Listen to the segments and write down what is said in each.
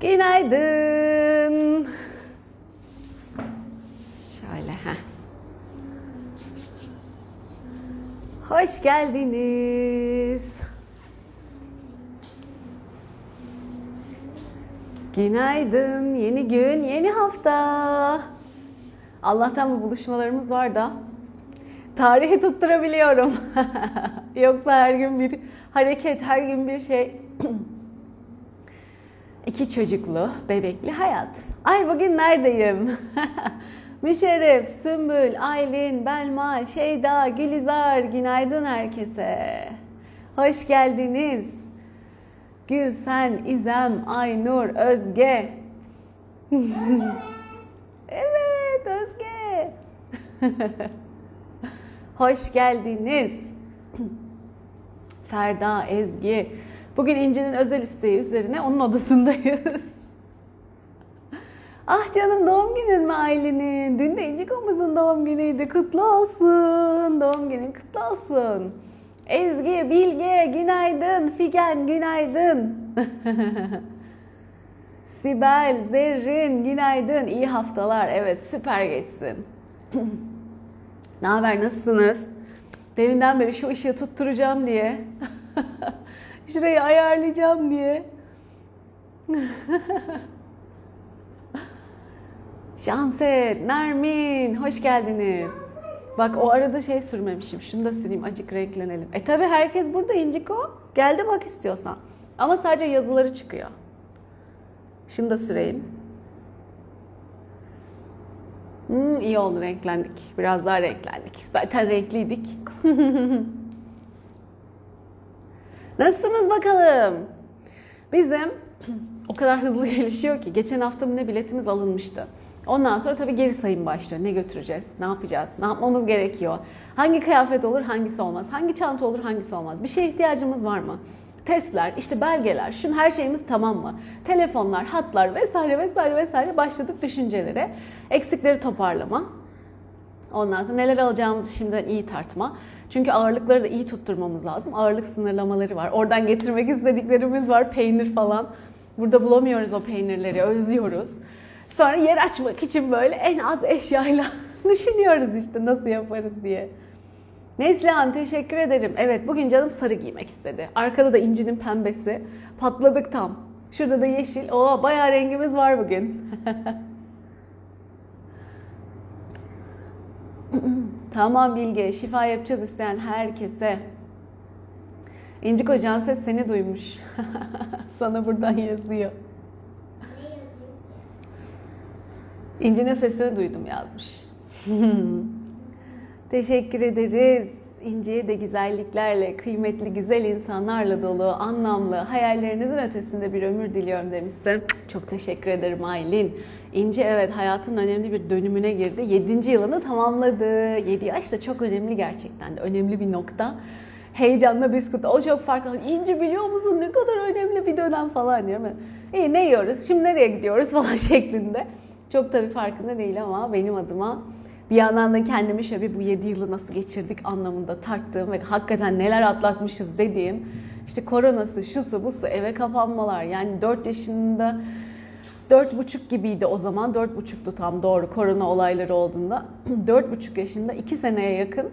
Günaydın. Şöyle ha. Hoş geldiniz. Günaydın. Yeni gün, yeni hafta. Allah'tan bu buluşmalarımız var da tarihi tutturabiliyorum. Yoksa her gün bir hareket, her gün bir şey. İki çocuklu, bebekli hayat. Ay bugün neredeyim? Müşerref, Sümbül, Aylin, Belma, Şeyda, Gülizar, günaydın herkese. Hoş geldiniz. Gülsen, İzem, Aynur, Özge. evet, Özge. Hoş geldiniz. Ferda, Ezgi. Bugün İnci'nin özel isteği üzerine onun odasındayız. ah canım doğum günün mü Aylin'in? Dün de İncikomuzun doğum günüydü. Kutlu olsun. Doğum günün kutlu olsun. Ezgi, Bilge, günaydın. Figen, günaydın. Sibel, Zerrin, günaydın. İyi haftalar. Evet, süper geçsin. ne haber, nasılsınız? Deminden beri şu ışığı tutturacağım diye. Şurayı ayarlayacağım diye. Şanset, Nermin, hoş geldiniz. Bak o arada şey sürmemişim. Şunu da süreyim, acık renklenelim. E tabi herkes burada İnciko. Gel de bak istiyorsan. Ama sadece yazıları çıkıyor. Şunu da süreyim. Hmm, iyi oldu renklendik. Biraz daha renklendik. Zaten renkliydik. Nasılsınız bakalım? Bizim o kadar hızlı gelişiyor ki geçen hafta ne biletimiz alınmıştı. Ondan sonra tabii geri sayım başlıyor. Ne götüreceğiz? Ne yapacağız? Ne yapmamız gerekiyor? Hangi kıyafet olur, hangisi olmaz? Hangi çanta olur, hangisi olmaz? Bir şeye ihtiyacımız var mı? Testler, işte belgeler, şun her şeyimiz tamam mı? Telefonlar, hatlar vesaire vesaire vesaire başladık düşüncelere. Eksikleri toparlama. Ondan sonra neler alacağımızı şimdiden iyi tartma. Çünkü ağırlıkları da iyi tutturmamız lazım. Ağırlık sınırlamaları var. Oradan getirmek istediklerimiz var. Peynir falan. Burada bulamıyoruz o peynirleri. Özlüyoruz. Sonra yer açmak için böyle en az eşyayla düşünüyoruz işte nasıl yaparız diye. Neslihan teşekkür ederim. Evet bugün canım sarı giymek istedi. Arkada da incinin pembesi. Patladık tam. Şurada da yeşil. Oo bayağı rengimiz var bugün. tamam Bilge. Şifa yapacağız isteyen herkese. İncik Hocan ses seni duymuş. Sana buradan yazıyor. İnci'nin sesini duydum yazmış. Teşekkür ederiz. İnci'ye de güzelliklerle, kıymetli güzel insanlarla dolu, anlamlı, hayallerinizin ötesinde bir ömür diliyorum demişsin. Çok teşekkür ederim Aylin. İnci evet hayatın önemli bir dönümüne girdi. 7. yılını tamamladı. 7 yaş da çok önemli gerçekten de. Önemli bir nokta. Heyecanla biskut. O çok farklı. İnci biliyor musun ne kadar önemli bir dönem falan diyorum. İyi ne yiyoruz? Şimdi nereye gidiyoruz falan şeklinde. Çok tabii farkında değil ama benim adıma bir yandan da kendimi şöyle bu 7 yılı nasıl geçirdik anlamında tarttığım ve hakikaten neler atlatmışız dediğim işte koronası, şusu, busu, eve kapanmalar yani 4 yaşında dört buçuk gibiydi o zaman. Dört buçuktu tam doğru korona olayları olduğunda. Dört buçuk yaşında iki seneye yakın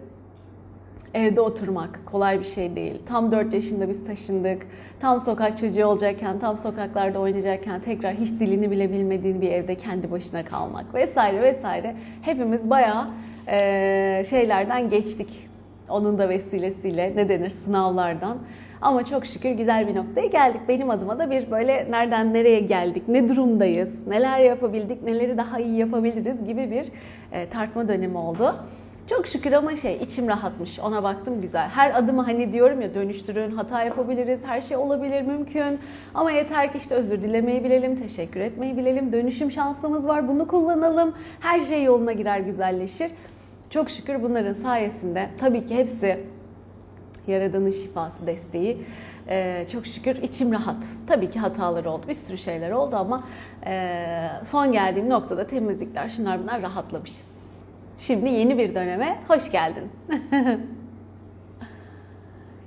evde oturmak kolay bir şey değil. Tam 4 yaşında biz taşındık. Tam sokak çocuğu olacakken, tam sokaklarda oynayacakken tekrar hiç dilini bile bilmediğin bir evde kendi başına kalmak vesaire vesaire. Hepimiz bayağı e, şeylerden geçtik. Onun da vesilesiyle ne denir sınavlardan. Ama çok şükür güzel bir noktaya geldik. Benim adıma da bir böyle nereden nereye geldik, ne durumdayız, neler yapabildik, neleri daha iyi yapabiliriz gibi bir e, tartma dönemi oldu. Çok şükür ama şey içim rahatmış. Ona baktım güzel. Her adımı hani diyorum ya dönüştürün, hata yapabiliriz, her şey olabilir, mümkün. Ama yeter ki işte özür dilemeyi bilelim, teşekkür etmeyi bilelim. Dönüşüm şansımız var, bunu kullanalım. Her şey yoluna girer, güzelleşir. Çok şükür bunların sayesinde tabii ki hepsi Yaradan'ın şifası, desteği. Ee, çok şükür içim rahat. Tabii ki hatalar oldu, bir sürü şeyler oldu ama e, son geldiğim noktada temizlikler, şunlar bunlar rahatlamışız. Şimdi yeni bir döneme hoş geldin.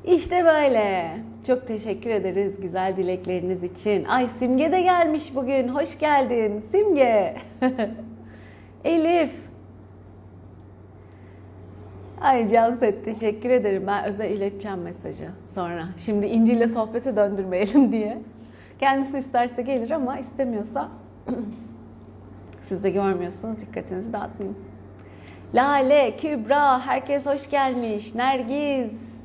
işte böyle. Çok teşekkür ederiz güzel dilekleriniz için. Ay Simge de gelmiş bugün. Hoş geldin Simge. Elif. Ay Canset teşekkür ederim. Ben özel ileteceğim mesajı sonra. Şimdi İnci ile sohbeti döndürmeyelim diye. Kendisi isterse gelir ama istemiyorsa siz de görmüyorsunuz. Dikkatinizi dağıtmayın. Lale, Kübra, herkes hoş gelmiş. Nergiz.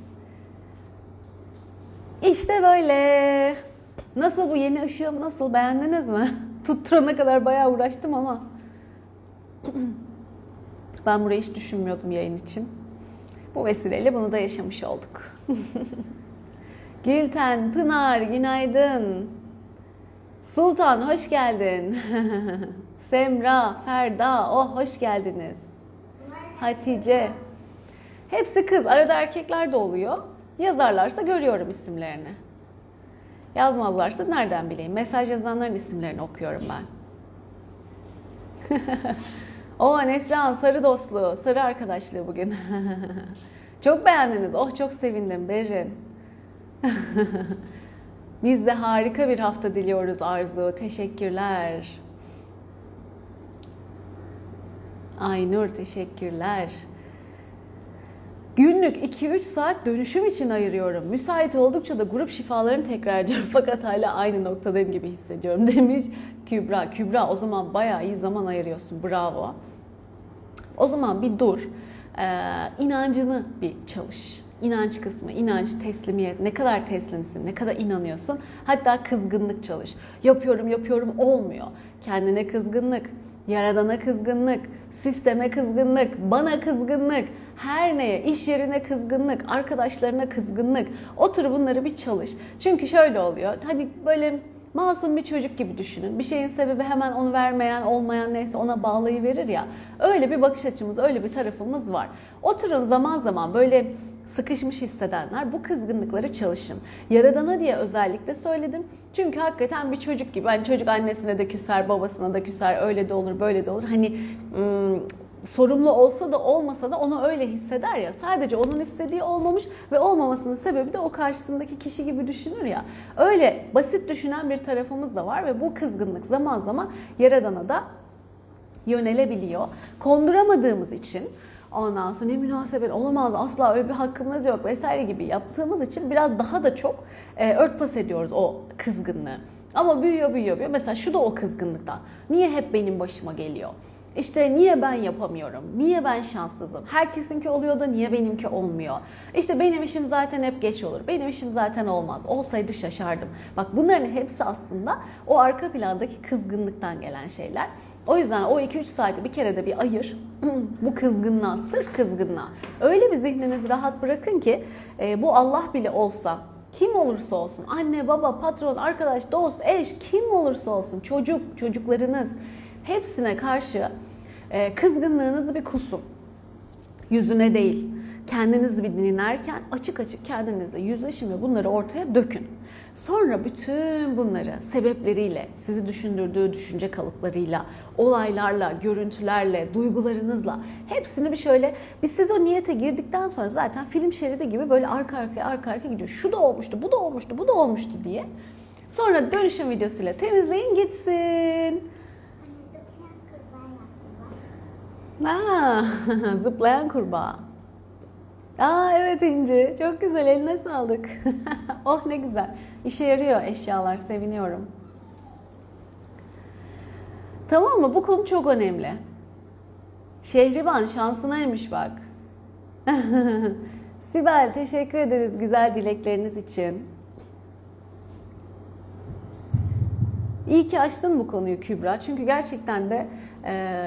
İşte böyle. Nasıl bu yeni ışığım nasıl beğendiniz mi? Tutturana kadar bayağı uğraştım ama. ben burayı hiç düşünmüyordum yayın için. Bu vesileyle bunu da yaşamış olduk. Gülten, Pınar, günaydın. Sultan, hoş geldin. Semra, Ferda, oh hoş geldiniz. Hatice. Hepsi kız. Arada erkekler de oluyor. Yazarlarsa görüyorum isimlerini. Yazmazlarsa nereden bileyim? Mesaj yazanların isimlerini okuyorum ben. o Neslihan sarı dostluğu, sarı arkadaşlığı bugün. çok beğendiniz. Oh çok sevindim Berin. Biz de harika bir hafta diliyoruz Arzu. Teşekkürler. Aynur teşekkürler. Günlük 2-3 saat dönüşüm için ayırıyorum. Müsait oldukça da grup şifalarını tekrar ediyorum. Fakat hala aynı noktadayım gibi hissediyorum demiş Kübra. Kübra o zaman bayağı iyi zaman ayırıyorsun. Bravo. O zaman bir dur. Ee, inancını bir çalış. İnanç kısmı, inanç, teslimiyet, ne kadar teslimsin, ne kadar inanıyorsun. Hatta kızgınlık çalış. Yapıyorum, yapıyorum, olmuyor. Kendine kızgınlık, yaradana kızgınlık, sisteme kızgınlık, bana kızgınlık, her neye, iş yerine kızgınlık, arkadaşlarına kızgınlık. Otur bunları bir çalış. Çünkü şöyle oluyor. Hani böyle masum bir çocuk gibi düşünün. Bir şeyin sebebi hemen onu vermeyen, olmayan neyse ona bağlayıverir ya. Öyle bir bakış açımız, öyle bir tarafımız var. Oturun zaman zaman böyle sıkışmış hissedenler bu kızgınlıkları çalışın. Yaradana diye özellikle söyledim. Çünkü hakikaten bir çocuk gibi. Hani çocuk annesine de küser, babasına da küser. Öyle de olur, böyle de olur. Hani ım, sorumlu olsa da olmasa da onu öyle hisseder ya. Sadece onun istediği olmamış ve olmamasının sebebi de o karşısındaki kişi gibi düşünür ya. Öyle basit düşünen bir tarafımız da var ve bu kızgınlık zaman zaman yaradana da yönelebiliyor. Konduramadığımız için Ondan sonra ne münasebet olamaz asla öyle bir hakkımız yok vesaire gibi yaptığımız için biraz daha da çok e, örtbas ediyoruz o kızgınlığı. Ama büyüyor büyüyor büyüyor. Mesela şu da o kızgınlıktan. Niye hep benim başıma geliyor? İşte niye ben yapamıyorum? Niye ben şanssızım? Herkesinki oluyor da niye benimki olmuyor? İşte benim işim zaten hep geç olur. Benim işim zaten olmaz. Olsaydı şaşardım. Bak bunların hepsi aslında o arka plandaki kızgınlıktan gelen şeyler. O yüzden o 2-3 saati bir kere de bir ayır. bu kızgınlığa, sırf kızgınlığa. Öyle bir zihninizi rahat bırakın ki e, bu Allah bile olsa kim olursa olsun anne, baba, patron, arkadaş, dost, eş kim olursa olsun çocuk, çocuklarınız hepsine karşı e, kızgınlığınızı bir kusun. Yüzüne değil. Kendinizi bir dinlerken açık açık kendinizle yüzleşin ve bunları ortaya dökün. Sonra bütün bunları sebepleriyle, sizi düşündürdüğü düşünce kalıplarıyla, olaylarla, görüntülerle, duygularınızla hepsini bir şöyle biz siz o niyete girdikten sonra zaten film şeridi gibi böyle arka arkaya arka arkaya gidiyor. Şu da olmuştu, bu da olmuştu, bu da olmuştu diye. Sonra dönüşüm videosuyla temizleyin gitsin. Aa, zıplayan kurbağa. Aa evet İnci. Çok güzel. Eline sağlık. oh ne güzel. İşe yarıyor eşyalar. Seviniyorum. Tamam mı? Bu konu çok önemli. Şehriban şansınaymış bak. Sibel teşekkür ederiz güzel dilekleriniz için. İyi ki açtın bu konuyu Kübra. Çünkü gerçekten de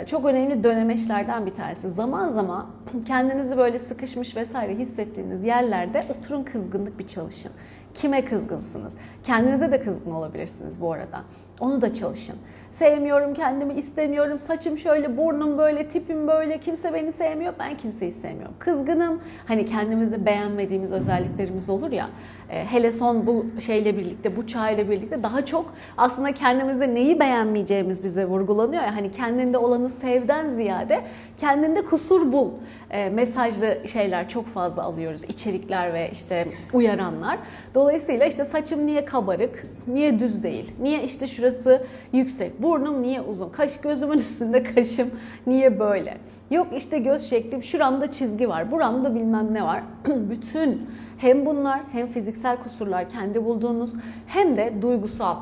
çok önemli dönemeçlerden bir tanesi. Zaman zaman kendinizi böyle sıkışmış vesaire hissettiğiniz yerlerde oturun kızgınlık bir çalışın. Kime kızgınsınız? Kendinize de kızgın olabilirsiniz bu arada. Onu da çalışın. Sevmiyorum kendimi, istemiyorum, saçım şöyle, burnum böyle, tipim böyle, kimse beni sevmiyor, ben kimseyi sevmiyorum. Kızgınım, hani kendimizi beğenmediğimiz özelliklerimiz olur ya. E, hele son bu şeyle birlikte, bu çağıyla birlikte daha çok aslında kendimizde neyi beğenmeyeceğimiz bize vurgulanıyor. ya Hani kendinde olanı sevden ziyade kendinde kusur bul e, mesajlı şeyler çok fazla alıyoruz. içerikler ve işte uyaranlar. Dolayısıyla işte saçım niye kabarık, niye düz değil, niye işte şurası yüksek, burnum niye uzun, kaş gözümün üstünde kaşım niye böyle. Yok işte göz şeklim, şuramda çizgi var, buramda bilmem ne var. Bütün hem bunlar hem fiziksel kusurlar kendi bulduğunuz hem de duygusal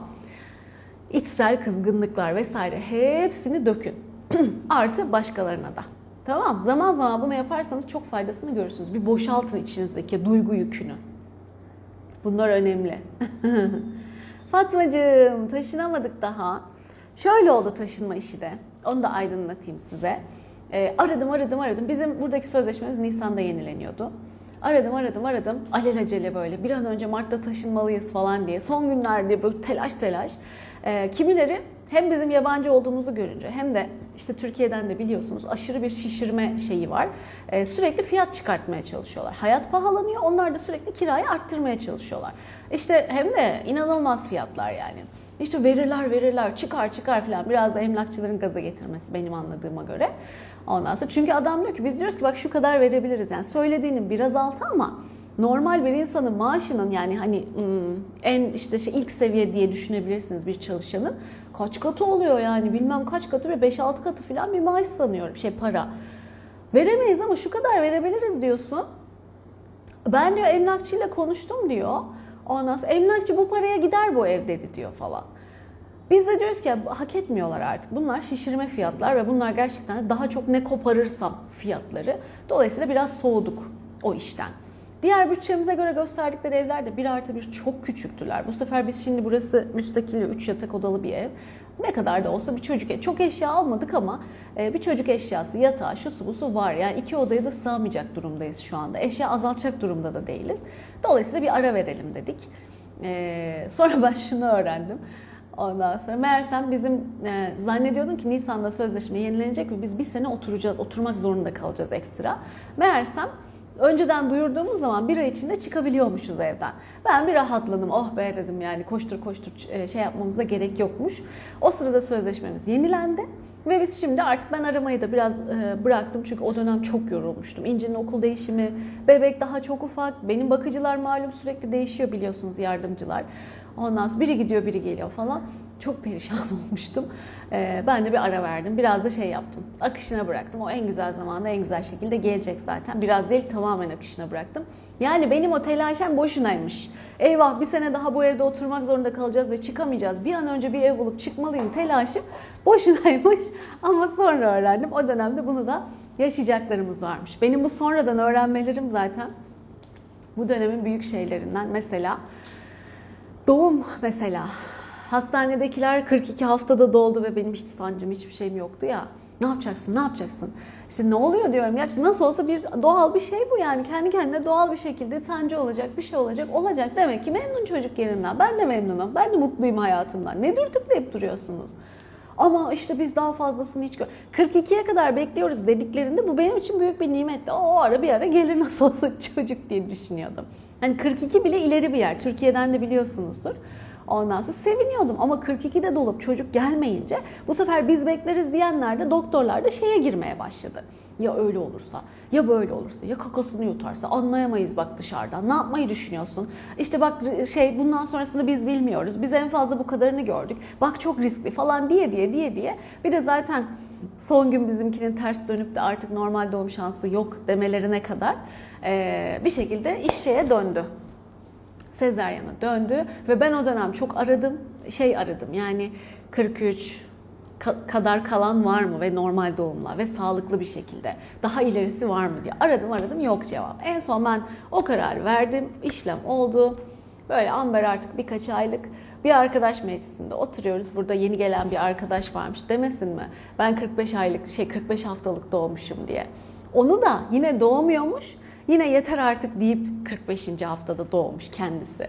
içsel kızgınlıklar vesaire hepsini dökün. Artı başkalarına da. Tamam Zaman zaman bunu yaparsanız çok faydasını görürsünüz. Bir boşaltın içinizdeki duygu yükünü. Bunlar önemli. Fatmacığım taşınamadık daha. Şöyle oldu taşınma işi de. Onu da aydınlatayım size. Ee, aradım aradım aradım. Bizim buradaki sözleşmemiz Nisan'da yenileniyordu. Aradım aradım aradım. Alelacele böyle bir an önce Mart'ta taşınmalıyız falan diye. Son günlerde böyle telaş telaş. Ee, kimileri hem bizim yabancı olduğumuzu görünce hem de işte Türkiye'den de biliyorsunuz aşırı bir şişirme şeyi var. Ee, sürekli fiyat çıkartmaya çalışıyorlar. Hayat pahalanıyor. Onlar da sürekli kirayı arttırmaya çalışıyorlar. İşte hem de inanılmaz fiyatlar yani. İşte verirler verirler çıkar çıkar falan biraz da emlakçıların gaza getirmesi benim anladığıma göre. Ondan sonra çünkü adam diyor ki biz diyoruz ki bak şu kadar verebiliriz yani söylediğinin biraz altı ama normal bir insanın maaşının yani hani hmm, en işte şey ilk seviye diye düşünebilirsiniz bir çalışanın kaç katı oluyor yani bilmem kaç katı ve 5-6 katı falan bir maaş sanıyorum şey para. Veremeyiz ama şu kadar verebiliriz diyorsun. Ben diyor emlakçıyla konuştum diyor. Ondan sonra emlakçı bu paraya gider bu ev dedi diyor falan. Biz de diyoruz ki hak etmiyorlar artık. Bunlar şişirme fiyatlar ve bunlar gerçekten daha çok ne koparırsam fiyatları. Dolayısıyla biraz soğuduk o işten. Diğer bütçemize göre gösterdikleri evler de bir artı bir çok küçüktüler. Bu sefer biz şimdi burası müstakil 3 yatak odalı bir ev. Ne kadar da olsa bir çocuk. Çok eşya almadık ama e, bir çocuk eşyası, yatağı, şu su bu su var. Yani iki odaya da sığamayacak durumdayız şu anda. Eşya azaltacak durumda da değiliz. Dolayısıyla bir ara verelim dedik. E, sonra ben şunu öğrendim. Ondan sonra meğersem bizim e, zannediyordum ki Nisan'da sözleşme yenilenecek ve biz bir sene oturacağız, oturmak zorunda kalacağız ekstra. Meğersem önceden duyurduğumuz zaman bir ay içinde çıkabiliyormuşuz evden. Ben bir rahatladım. Oh be dedim yani koştur koştur e, şey yapmamıza gerek yokmuş. O sırada sözleşmemiz yenilendi. Ve biz şimdi artık ben aramayı da biraz e, bıraktım çünkü o dönem çok yorulmuştum. İnci'nin okul değişimi, bebek daha çok ufak. Benim bakıcılar malum sürekli değişiyor biliyorsunuz yardımcılar. Ondan sonra biri gidiyor biri geliyor falan. Çok perişan olmuştum. Ee, ben de bir ara verdim. Biraz da şey yaptım. Akışına bıraktım. O en güzel zamanda en güzel şekilde gelecek zaten. Biraz değil tamamen akışına bıraktım. Yani benim o telaşem boşunaymış. Eyvah bir sene daha bu evde oturmak zorunda kalacağız ve çıkamayacağız. Bir an önce bir ev bulup çıkmalıyım telaşım boşunaymış. Ama sonra öğrendim. O dönemde bunu da yaşayacaklarımız varmış. Benim bu sonradan öğrenmelerim zaten bu dönemin büyük şeylerinden. Mesela Doğum mesela. Hastanedekiler 42 haftada doldu ve benim hiç sancım hiçbir şeyim yoktu ya. Ne yapacaksın? Ne yapacaksın? İşte ne oluyor diyorum ya nasıl olsa bir doğal bir şey bu yani. Kendi kendine doğal bir şekilde sancı olacak, bir şey olacak, olacak. Demek ki memnun çocuk yerinden. Ben de memnunum. Ben de mutluyum hayatımdan. Ne dürtükleyip duruyorsunuz? Ama işte biz daha fazlasını hiç gör. 42'ye kadar bekliyoruz dediklerinde bu benim için büyük bir nimetti. O ara bir ara gelir nasıl olsa çocuk diye düşünüyordum. Hani 42 bile ileri bir yer. Türkiye'den de biliyorsunuzdur. Ondan sonra seviniyordum ama 42'de dolup çocuk gelmeyince bu sefer biz bekleriz diyenler de doktorlar da şeye girmeye başladı. Ya öyle olursa, ya böyle olursa, ya kakasını yutarsa anlayamayız bak dışarıdan. Ne yapmayı düşünüyorsun? İşte bak şey bundan sonrasını biz bilmiyoruz. Biz en fazla bu kadarını gördük. Bak çok riskli falan diye diye diye diye. Bir de zaten son gün bizimkinin ters dönüp de artık normal doğum şansı yok demelerine kadar bir şekilde iş şeye döndü. Sezeryana döndü ve ben o dönem çok aradım, şey aradım yani 43 kadar kalan var mı ve normal doğumla ve sağlıklı bir şekilde daha ilerisi var mı diye aradım aradım yok cevap. En son ben o kararı verdim, işlem oldu. Böyle Amber artık birkaç aylık bir arkadaş meclisinde oturuyoruz. Burada yeni gelen bir arkadaş varmış demesin mi? Ben 45 aylık şey 45 haftalık doğmuşum diye. Onu da yine doğmuyormuş. Yine yeter artık deyip 45. haftada doğmuş kendisi.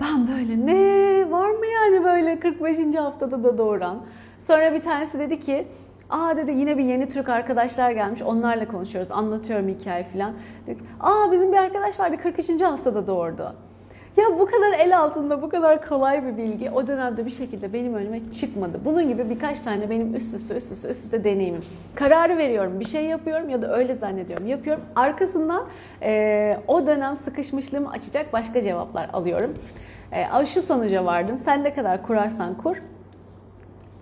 Ben böyle ne var mı yani böyle 45. haftada da doğuran? Sonra bir tanesi dedi ki Aa dedi yine bir yeni Türk arkadaşlar gelmiş. Onlarla konuşuyoruz. Anlatıyorum hikaye falan. Aa bizim bir arkadaş vardı 43. haftada doğurdu. Ya bu kadar el altında, bu kadar kolay bir bilgi o dönemde bir şekilde benim önüme çıkmadı. Bunun gibi birkaç tane benim üst üste üst üste üst üste deneyimim. Kararı veriyorum, bir şey yapıyorum ya da öyle zannediyorum, yapıyorum. Arkasından e, o dönem sıkışmışlığımı açacak başka cevaplar alıyorum. E, şu sonuca vardım, sen ne kadar kurarsan kur,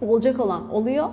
olacak olan oluyor.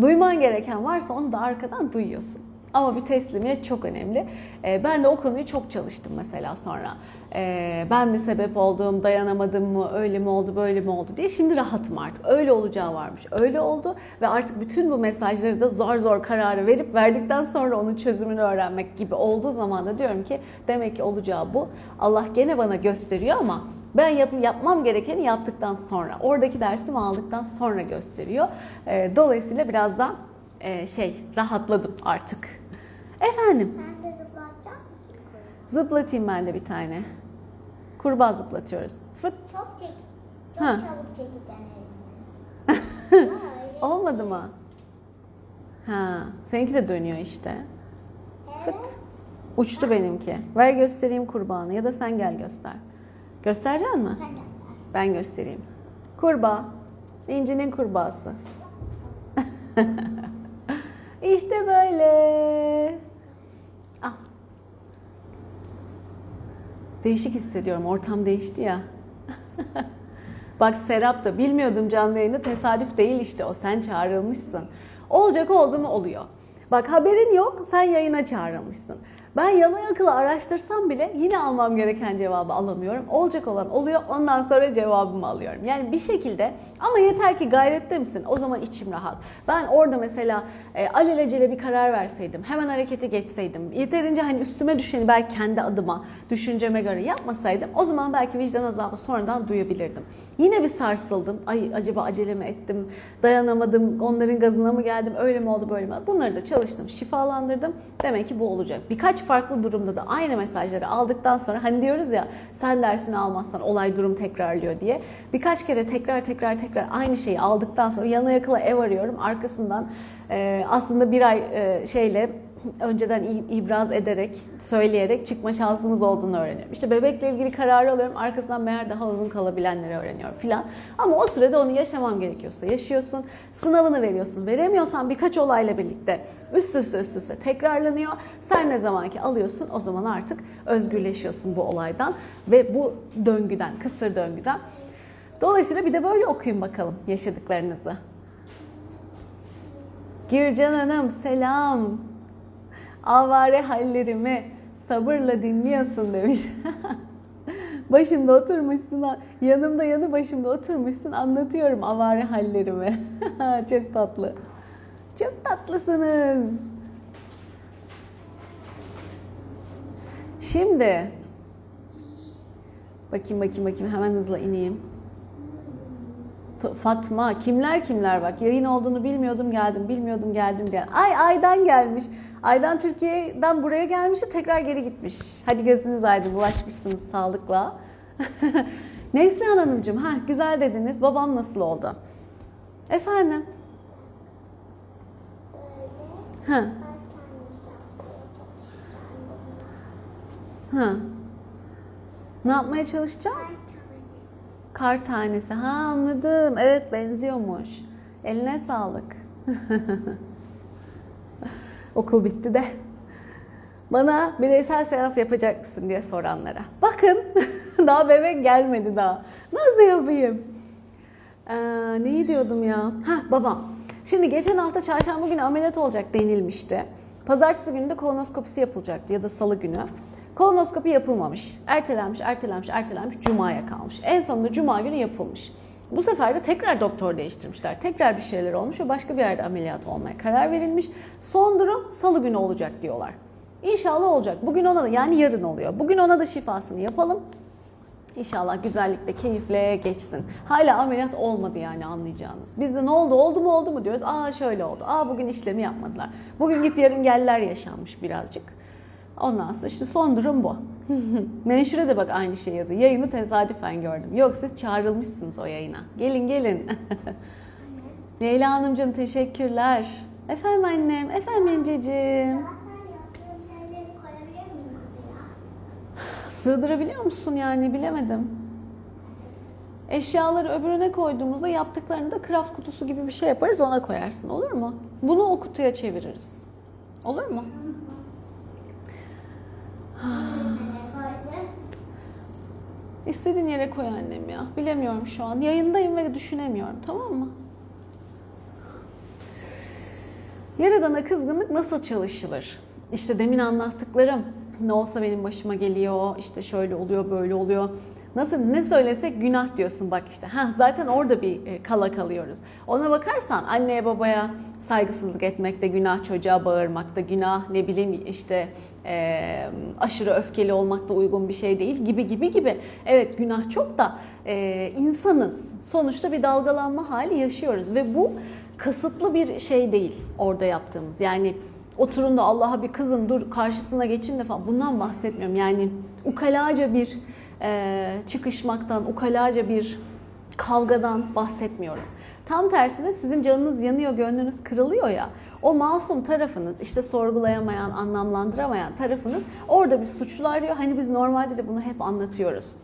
Duyman gereken varsa onu da arkadan duyuyorsun. Ama bir teslimiyet çok önemli. Ee, ben de o konuyu çok çalıştım mesela sonra. Ee, ben mi sebep oldum, dayanamadım mı, öyle mi oldu, böyle mi oldu diye. Şimdi rahatım artık. Öyle olacağı varmış. Öyle oldu ve artık bütün bu mesajları da zor zor kararı verip verdikten sonra onun çözümünü öğrenmek gibi olduğu zaman da diyorum ki demek ki olacağı bu. Allah gene bana gösteriyor ama ben yap, yapmam gerekeni yaptıktan sonra, oradaki dersimi aldıktan sonra gösteriyor. Ee, dolayısıyla biraz da e, şey rahatladım artık. Efendim? Sen de zıplatacak mısın? Zıplatayım ben de bir tane. Kurbağa zıplatıyoruz. Fıt. Çok çek. Çok Ha. çabuk çekeceksin. Ha. Olmadı mı? Ha, seninki de dönüyor işte. Evet. Fıt. Uçtu benimki. Ver göstereyim kurbağanı ya da sen gel göster. Gösterecek mi? Sen göster. Ben göstereyim. Kurbağa. İnci'nin kurbağası. işte böyle. Değişik hissediyorum. Ortam değişti ya. Bak Serap da bilmiyordum canlı yayını tesadüf değil işte o. Sen çağrılmışsın. Olacak oldu mu oluyor. Bak haberin yok sen yayına çağrılmışsın. Ben yana yakıla araştırsam bile yine almam gereken cevabı alamıyorum. Olacak olan oluyor ondan sonra cevabımı alıyorum. Yani bir şekilde ama yeter ki gayrette misin? O zaman içim rahat. Ben orada mesela e, alelacele bir karar verseydim, hemen harekete geçseydim, yeterince hani üstüme düşeni belki kendi adıma, düşünceme göre yapmasaydım o zaman belki vicdan azabı sonradan duyabilirdim. Yine bir sarsıldım. Ay acaba acele mi ettim, dayanamadım, onların gazına mı geldim, öyle mi oldu böyle mi? Bunları da çalıştım, şifalandırdım. Demek ki bu olacak. Birkaç farklı durumda da aynı mesajları aldıktan sonra hani diyoruz ya sen dersini almazsan olay durum tekrarlıyor diye. Birkaç kere tekrar tekrar tekrar aynı şeyi aldıktan sonra yana yakıla ev arıyorum. Arkasından e, aslında bir ay e, şeyle önceden ibraz ederek, söyleyerek çıkma şansımız olduğunu öğreniyorum. İşte bebekle ilgili kararı alıyorum, arkasından meğer daha uzun kalabilenleri öğreniyorum filan. Ama o sürede onu yaşamam gerekiyorsa yaşıyorsun, sınavını veriyorsun. Veremiyorsan birkaç olayla birlikte üst üste üst üste tekrarlanıyor. Sen ne zamanki alıyorsun o zaman artık özgürleşiyorsun bu olaydan ve bu döngüden, kısır döngüden. Dolayısıyla bir de böyle okuyun bakalım yaşadıklarınızı. Gircan Hanım selam. Avare hallerimi sabırla dinliyorsun demiş. başımda oturmuşsun, yanımda yanı başımda oturmuşsun anlatıyorum avare hallerimi. Çok tatlı. Çok tatlısınız. Şimdi bakayım bakayım bakayım hemen hızla ineyim. Fatma kimler kimler bak yayın olduğunu bilmiyordum geldim bilmiyordum geldim diye. Ay Aydan gelmiş. Aydan Türkiye'den buraya gelmiş de tekrar geri gitmiş. Hadi gözünüz aydın bulaşmışsınız sağlıkla. Neslihan Hanımcığım ha güzel dediniz babam nasıl oldu? Efendim? Böyle Ha, ha. Ne yapmaya çalışacağım? Kar tanesi. Ha anladım. Evet benziyormuş. Eline sağlık. Okul bitti de. Bana bireysel seans yapacak mısın diye soranlara. Bakın daha bebek gelmedi daha. Nasıl yapayım? Ee, neyi diyordum ya? Ha babam. Şimdi geçen hafta çarşamba günü ameliyat olacak denilmişti. Pazartesi günü de kolonoskopisi yapılacaktı ya da salı günü. Kolonoskopi yapılmamış. Ertelenmiş, ertelenmiş, ertelenmiş. Cuma'ya kalmış. En sonunda cuma günü yapılmış. Bu sefer de tekrar doktor değiştirmişler. Tekrar bir şeyler olmuş ve başka bir yerde ameliyat olmaya karar verilmiş. Son durum salı günü olacak diyorlar. İnşallah olacak. Bugün ona da yani yarın oluyor. Bugün ona da şifasını yapalım. İnşallah güzellikle, keyifle geçsin. Hala ameliyat olmadı yani anlayacağınız. Biz de ne oldu, oldu mu, oldu mu diyoruz. Aa şöyle oldu. Aa bugün işlemi yapmadılar. Bugün git yarın geller yaşanmış birazcık. Ondan sonra işte son durum bu. Menşure de bak aynı şey yazıyor. Yayını tesadüfen gördüm. Yok siz çağrılmışsınız o yayına. Gelin gelin. Leyla Hanımcığım teşekkürler. Efendim annem, efendim kutuya? Sığdırabiliyor musun yani bilemedim. Eşyaları öbürüne koyduğumuzda yaptıklarını da kraft kutusu gibi bir şey yaparız ona koyarsın olur mu? Bunu o kutuya çeviririz. Olur mu? İstediğin yere koy annem ya. Bilemiyorum şu an. Yayındayım ve düşünemiyorum tamam mı? Yaradana kızgınlık nasıl çalışılır? İşte demin anlattıklarım. Ne olsa benim başıma geliyor, işte şöyle oluyor, böyle oluyor. Nasıl ne söylesek günah diyorsun bak işte. Ha zaten orada bir e, kala kalıyoruz. Ona bakarsan anneye babaya saygısızlık etmek de günah, çocuğa bağırmak da günah, ne bileyim işte e, aşırı öfkeli olmak da uygun bir şey değil gibi gibi gibi. Evet günah çok da e, insanız. Sonuçta bir dalgalanma hali yaşıyoruz ve bu kasıtlı bir şey değil orada yaptığımız. Yani oturun da Allah'a bir kızın dur karşısına geçin de falan bundan bahsetmiyorum. Yani ukalaca bir e, çıkışmaktan, ukalaca bir kavgadan bahsetmiyorum. Tam tersine sizin canınız yanıyor, gönlünüz kırılıyor ya. O masum tarafınız, işte sorgulayamayan, anlamlandıramayan tarafınız orada bir suçlu arıyor. Hani biz normalde de bunu hep anlatıyoruz.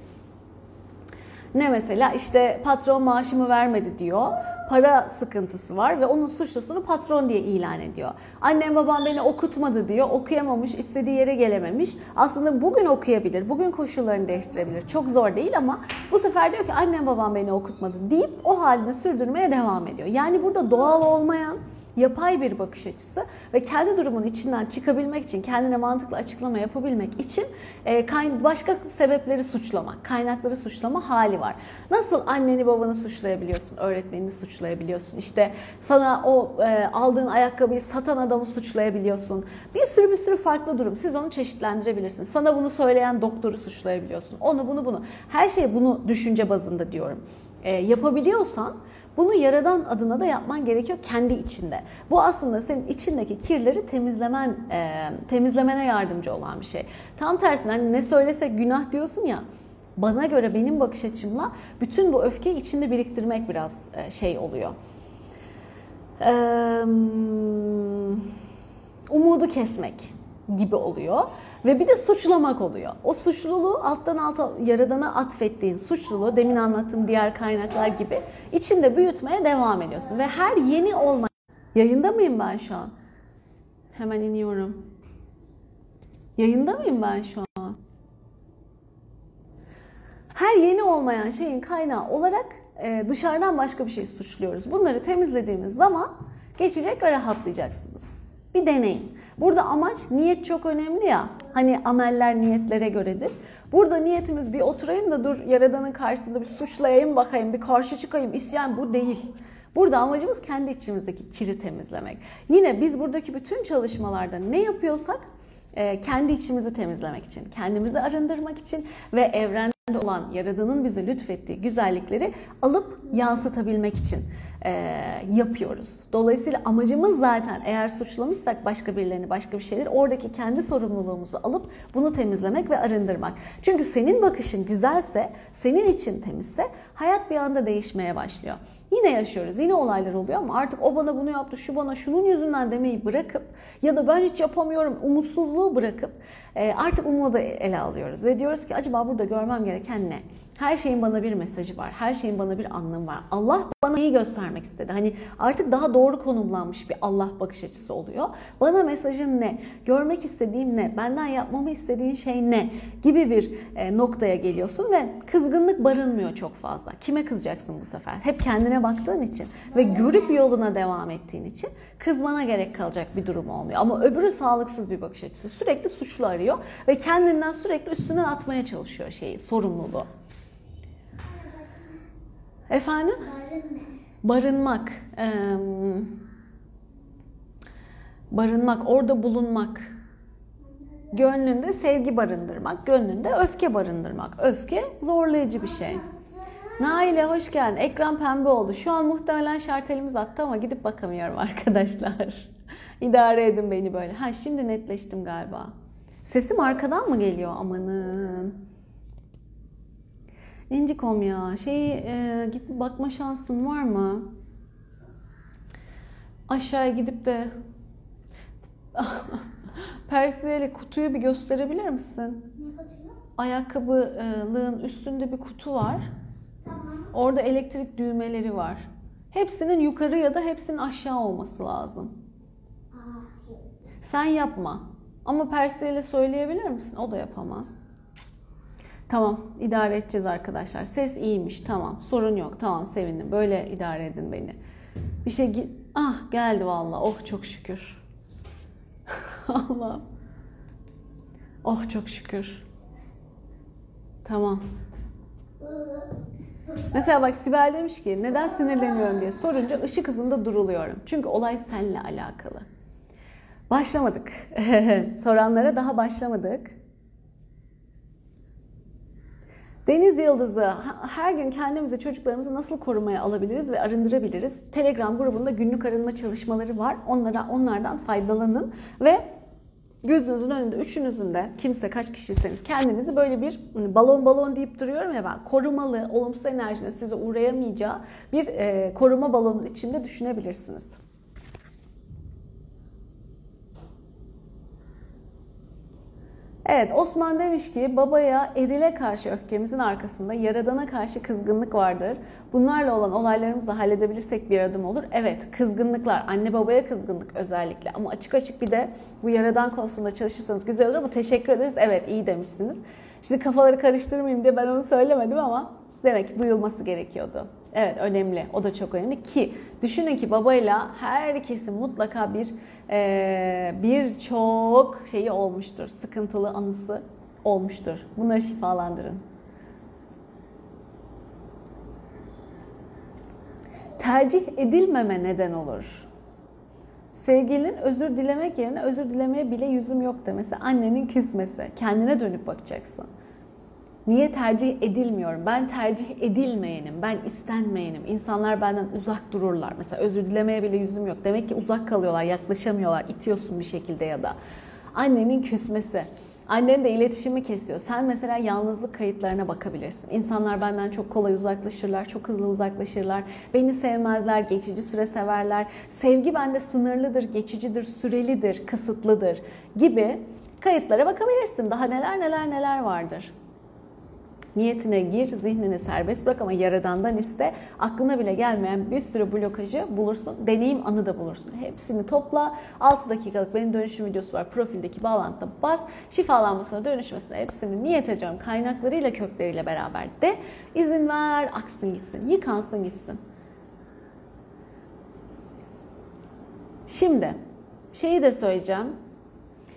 Ne mesela işte patron maaşımı vermedi diyor. Para sıkıntısı var ve onun suçlusunu patron diye ilan ediyor. Annem babam beni okutmadı diyor. Okuyamamış, istediği yere gelememiş. Aslında bugün okuyabilir, bugün koşullarını değiştirebilir. Çok zor değil ama bu sefer diyor ki annem babam beni okutmadı deyip o halini sürdürmeye devam ediyor. Yani burada doğal olmayan yapay bir bakış açısı ve kendi durumun içinden çıkabilmek için, kendine mantıklı açıklama yapabilmek için e, başka sebepleri suçlamak, kaynakları suçlama hali var. Nasıl anneni babanı suçlayabiliyorsun, öğretmenini suçlayabiliyorsun, işte sana o e, aldığın ayakkabıyı satan adamı suçlayabiliyorsun. Bir sürü bir sürü farklı durum. Siz onu çeşitlendirebilirsiniz. Sana bunu söyleyen doktoru suçlayabiliyorsun. Onu bunu bunu. Her şey bunu düşünce bazında diyorum. E, yapabiliyorsan bunu yaradan adına da yapman gerekiyor kendi içinde. Bu aslında senin içindeki kirleri temizlemen, e, temizlemene yardımcı olan bir şey. Tam tersine hani ne söylesek günah diyorsun ya. Bana göre benim bakış açımla bütün bu öfkeyi içinde biriktirmek biraz e, şey oluyor. Umudu kesmek gibi oluyor ve bir de suçlamak oluyor. O suçluluğu alttan alta yaradana atfettiğin suçluluğu demin anlattığım diğer kaynaklar gibi içinde büyütmeye devam ediyorsun ve her yeni olma Yayında mıyım ben şu an? Hemen iniyorum. Yayında mıyım ben şu an? Her yeni olmayan şeyin kaynağı olarak e, dışarıdan başka bir şey suçluyoruz. Bunları temizlediğimiz zaman geçecek ve rahatlayacaksınız. Bir deneyin. Burada amaç niyet çok önemli ya. Hani ameller niyetlere göredir. Burada niyetimiz bir oturayım da dur yaradanın karşısında bir suçlayayım bakayım, bir karşı çıkayım, isyan bu değil. Burada amacımız kendi içimizdeki kiri temizlemek. Yine biz buradaki bütün çalışmalarda ne yapıyorsak e, kendi içimizi temizlemek için, kendimizi arındırmak için ve evrende olan Yaradan'ın bize lütfettiği güzellikleri alıp yansıtabilmek için e, yapıyoruz. Dolayısıyla amacımız zaten eğer suçlamışsak başka birilerini, başka bir şeyleri oradaki kendi sorumluluğumuzu alıp bunu temizlemek ve arındırmak. Çünkü senin bakışın güzelse, senin için temizse hayat bir anda değişmeye başlıyor. Yine yaşıyoruz, yine olaylar oluyor ama artık o bana bunu yaptı, şu bana şunun yüzünden demeyi bırakıp ya da ben hiç yapamıyorum umutsuzluğu bırakıp artık umudu ele alıyoruz ve diyoruz ki acaba burada görmem gereken ne? Her şeyin bana bir mesajı var. Her şeyin bana bir anlamı var. Allah bana neyi göstermek istedi? Hani artık daha doğru konumlanmış bir Allah bakış açısı oluyor. Bana mesajın ne? Görmek istediğim ne? Benden yapmamı istediğin şey ne? Gibi bir e, noktaya geliyorsun ve kızgınlık barınmıyor çok fazla. Kime kızacaksın bu sefer? Hep kendine baktığın için ve görüp yoluna devam ettiğin için kızmana gerek kalacak bir durum olmuyor. Ama öbürü sağlıksız bir bakış açısı. Sürekli suçlu arıyor ve kendinden sürekli üstüne atmaya çalışıyor şeyi, sorumluluğu. Efendim? Barınmak. Ee, barınmak, orada bulunmak. Gönlünde sevgi barındırmak, gönlünde öfke barındırmak. Öfke zorlayıcı bir şey. Naile hoş geldin. Ekran pembe oldu. Şu an muhtemelen şartelimiz attı ama gidip bakamıyorum arkadaşlar. İdare edin beni böyle. Ha şimdi netleştim galiba. Sesim arkadan mı geliyor amanın? İncikom ya. Şey e, git bakma şansın var mı? Aşağıya gidip de Persiyeli kutuyu bir gösterebilir misin? Ayakkabılığın üstünde bir kutu var. Tamam. Orada elektrik düğmeleri var. Hepsinin yukarı ya da hepsinin aşağı olması lazım. Hayır. Sen yapma. Ama Persi'yle söyleyebilir misin? O da yapamaz. Tamam, idare edeceğiz arkadaşlar. Ses iyiymiş, tamam. Sorun yok, tamam sevindim. Böyle idare edin beni. Bir şey gi- Ah geldi vallahi. Oh çok şükür. Allah. Oh çok şükür. Tamam. Mesela bak Sibel demiş ki neden sinirleniyorum diye sorunca ışık hızında duruluyorum. Çünkü olay seninle alakalı. Başlamadık. Soranlara daha başlamadık. Deniz Yıldızı, her gün kendimizi, çocuklarımızı nasıl korumaya alabiliriz ve arındırabiliriz? Telegram grubunda günlük arınma çalışmaları var. Onlara onlardan faydalanın ve gözünüzün önünde üçünüzün de kimse kaç kişiyseniz kendinizi böyle bir hani balon balon deyip duruyorum ya ben korumalı, olumsuz enerjinin size uğrayamayacağı bir e, koruma balonun içinde düşünebilirsiniz. Evet Osman demiş ki babaya erile karşı öfkemizin arkasında yaradana karşı kızgınlık vardır. Bunlarla olan olaylarımızı da halledebilirsek bir adım olur. Evet kızgınlıklar anne babaya kızgınlık özellikle ama açık açık bir de bu yaradan konusunda çalışırsanız güzel olur ama teşekkür ederiz. Evet iyi demişsiniz. Şimdi kafaları karıştırmayayım diye ben onu söylemedim ama demek ki duyulması gerekiyordu. Evet önemli. O da çok önemli ki düşünün ki babayla herkesin mutlaka bir e, birçok şeyi olmuştur. Sıkıntılı anısı olmuştur. Bunları şifalandırın. Tercih edilmeme neden olur. Sevgilinin özür dilemek yerine özür dilemeye bile yüzüm yok demesi, annenin küsmesi. Kendine dönüp bakacaksın. Niye tercih edilmiyorum? Ben tercih edilmeyenim, ben istenmeyenim. İnsanlar benden uzak dururlar. Mesela özür dilemeye bile yüzüm yok. Demek ki uzak kalıyorlar, yaklaşamıyorlar. itiyorsun bir şekilde ya da. Annenin küsmesi. Annen de iletişimi kesiyor. Sen mesela yalnızlık kayıtlarına bakabilirsin. İnsanlar benden çok kolay uzaklaşırlar, çok hızlı uzaklaşırlar. Beni sevmezler, geçici süre severler. Sevgi bende sınırlıdır, geçicidir, sürelidir, kısıtlıdır gibi kayıtlara bakabilirsin. Daha neler neler neler vardır. Niyetine gir, zihnini serbest bırak ama yaradandan iste. Aklına bile gelmeyen bir sürü blokajı bulursun. Deneyim anı da bulursun. Hepsini topla. 6 dakikalık benim dönüşüm videosu var. Profildeki bağlantıda bas. Şifalanmasına, dönüşmesine hepsini niyet ediyorum. Kaynaklarıyla, kökleriyle beraber de izin ver, aksın gitsin. Yıkansın gitsin. Şimdi şeyi de söyleyeceğim.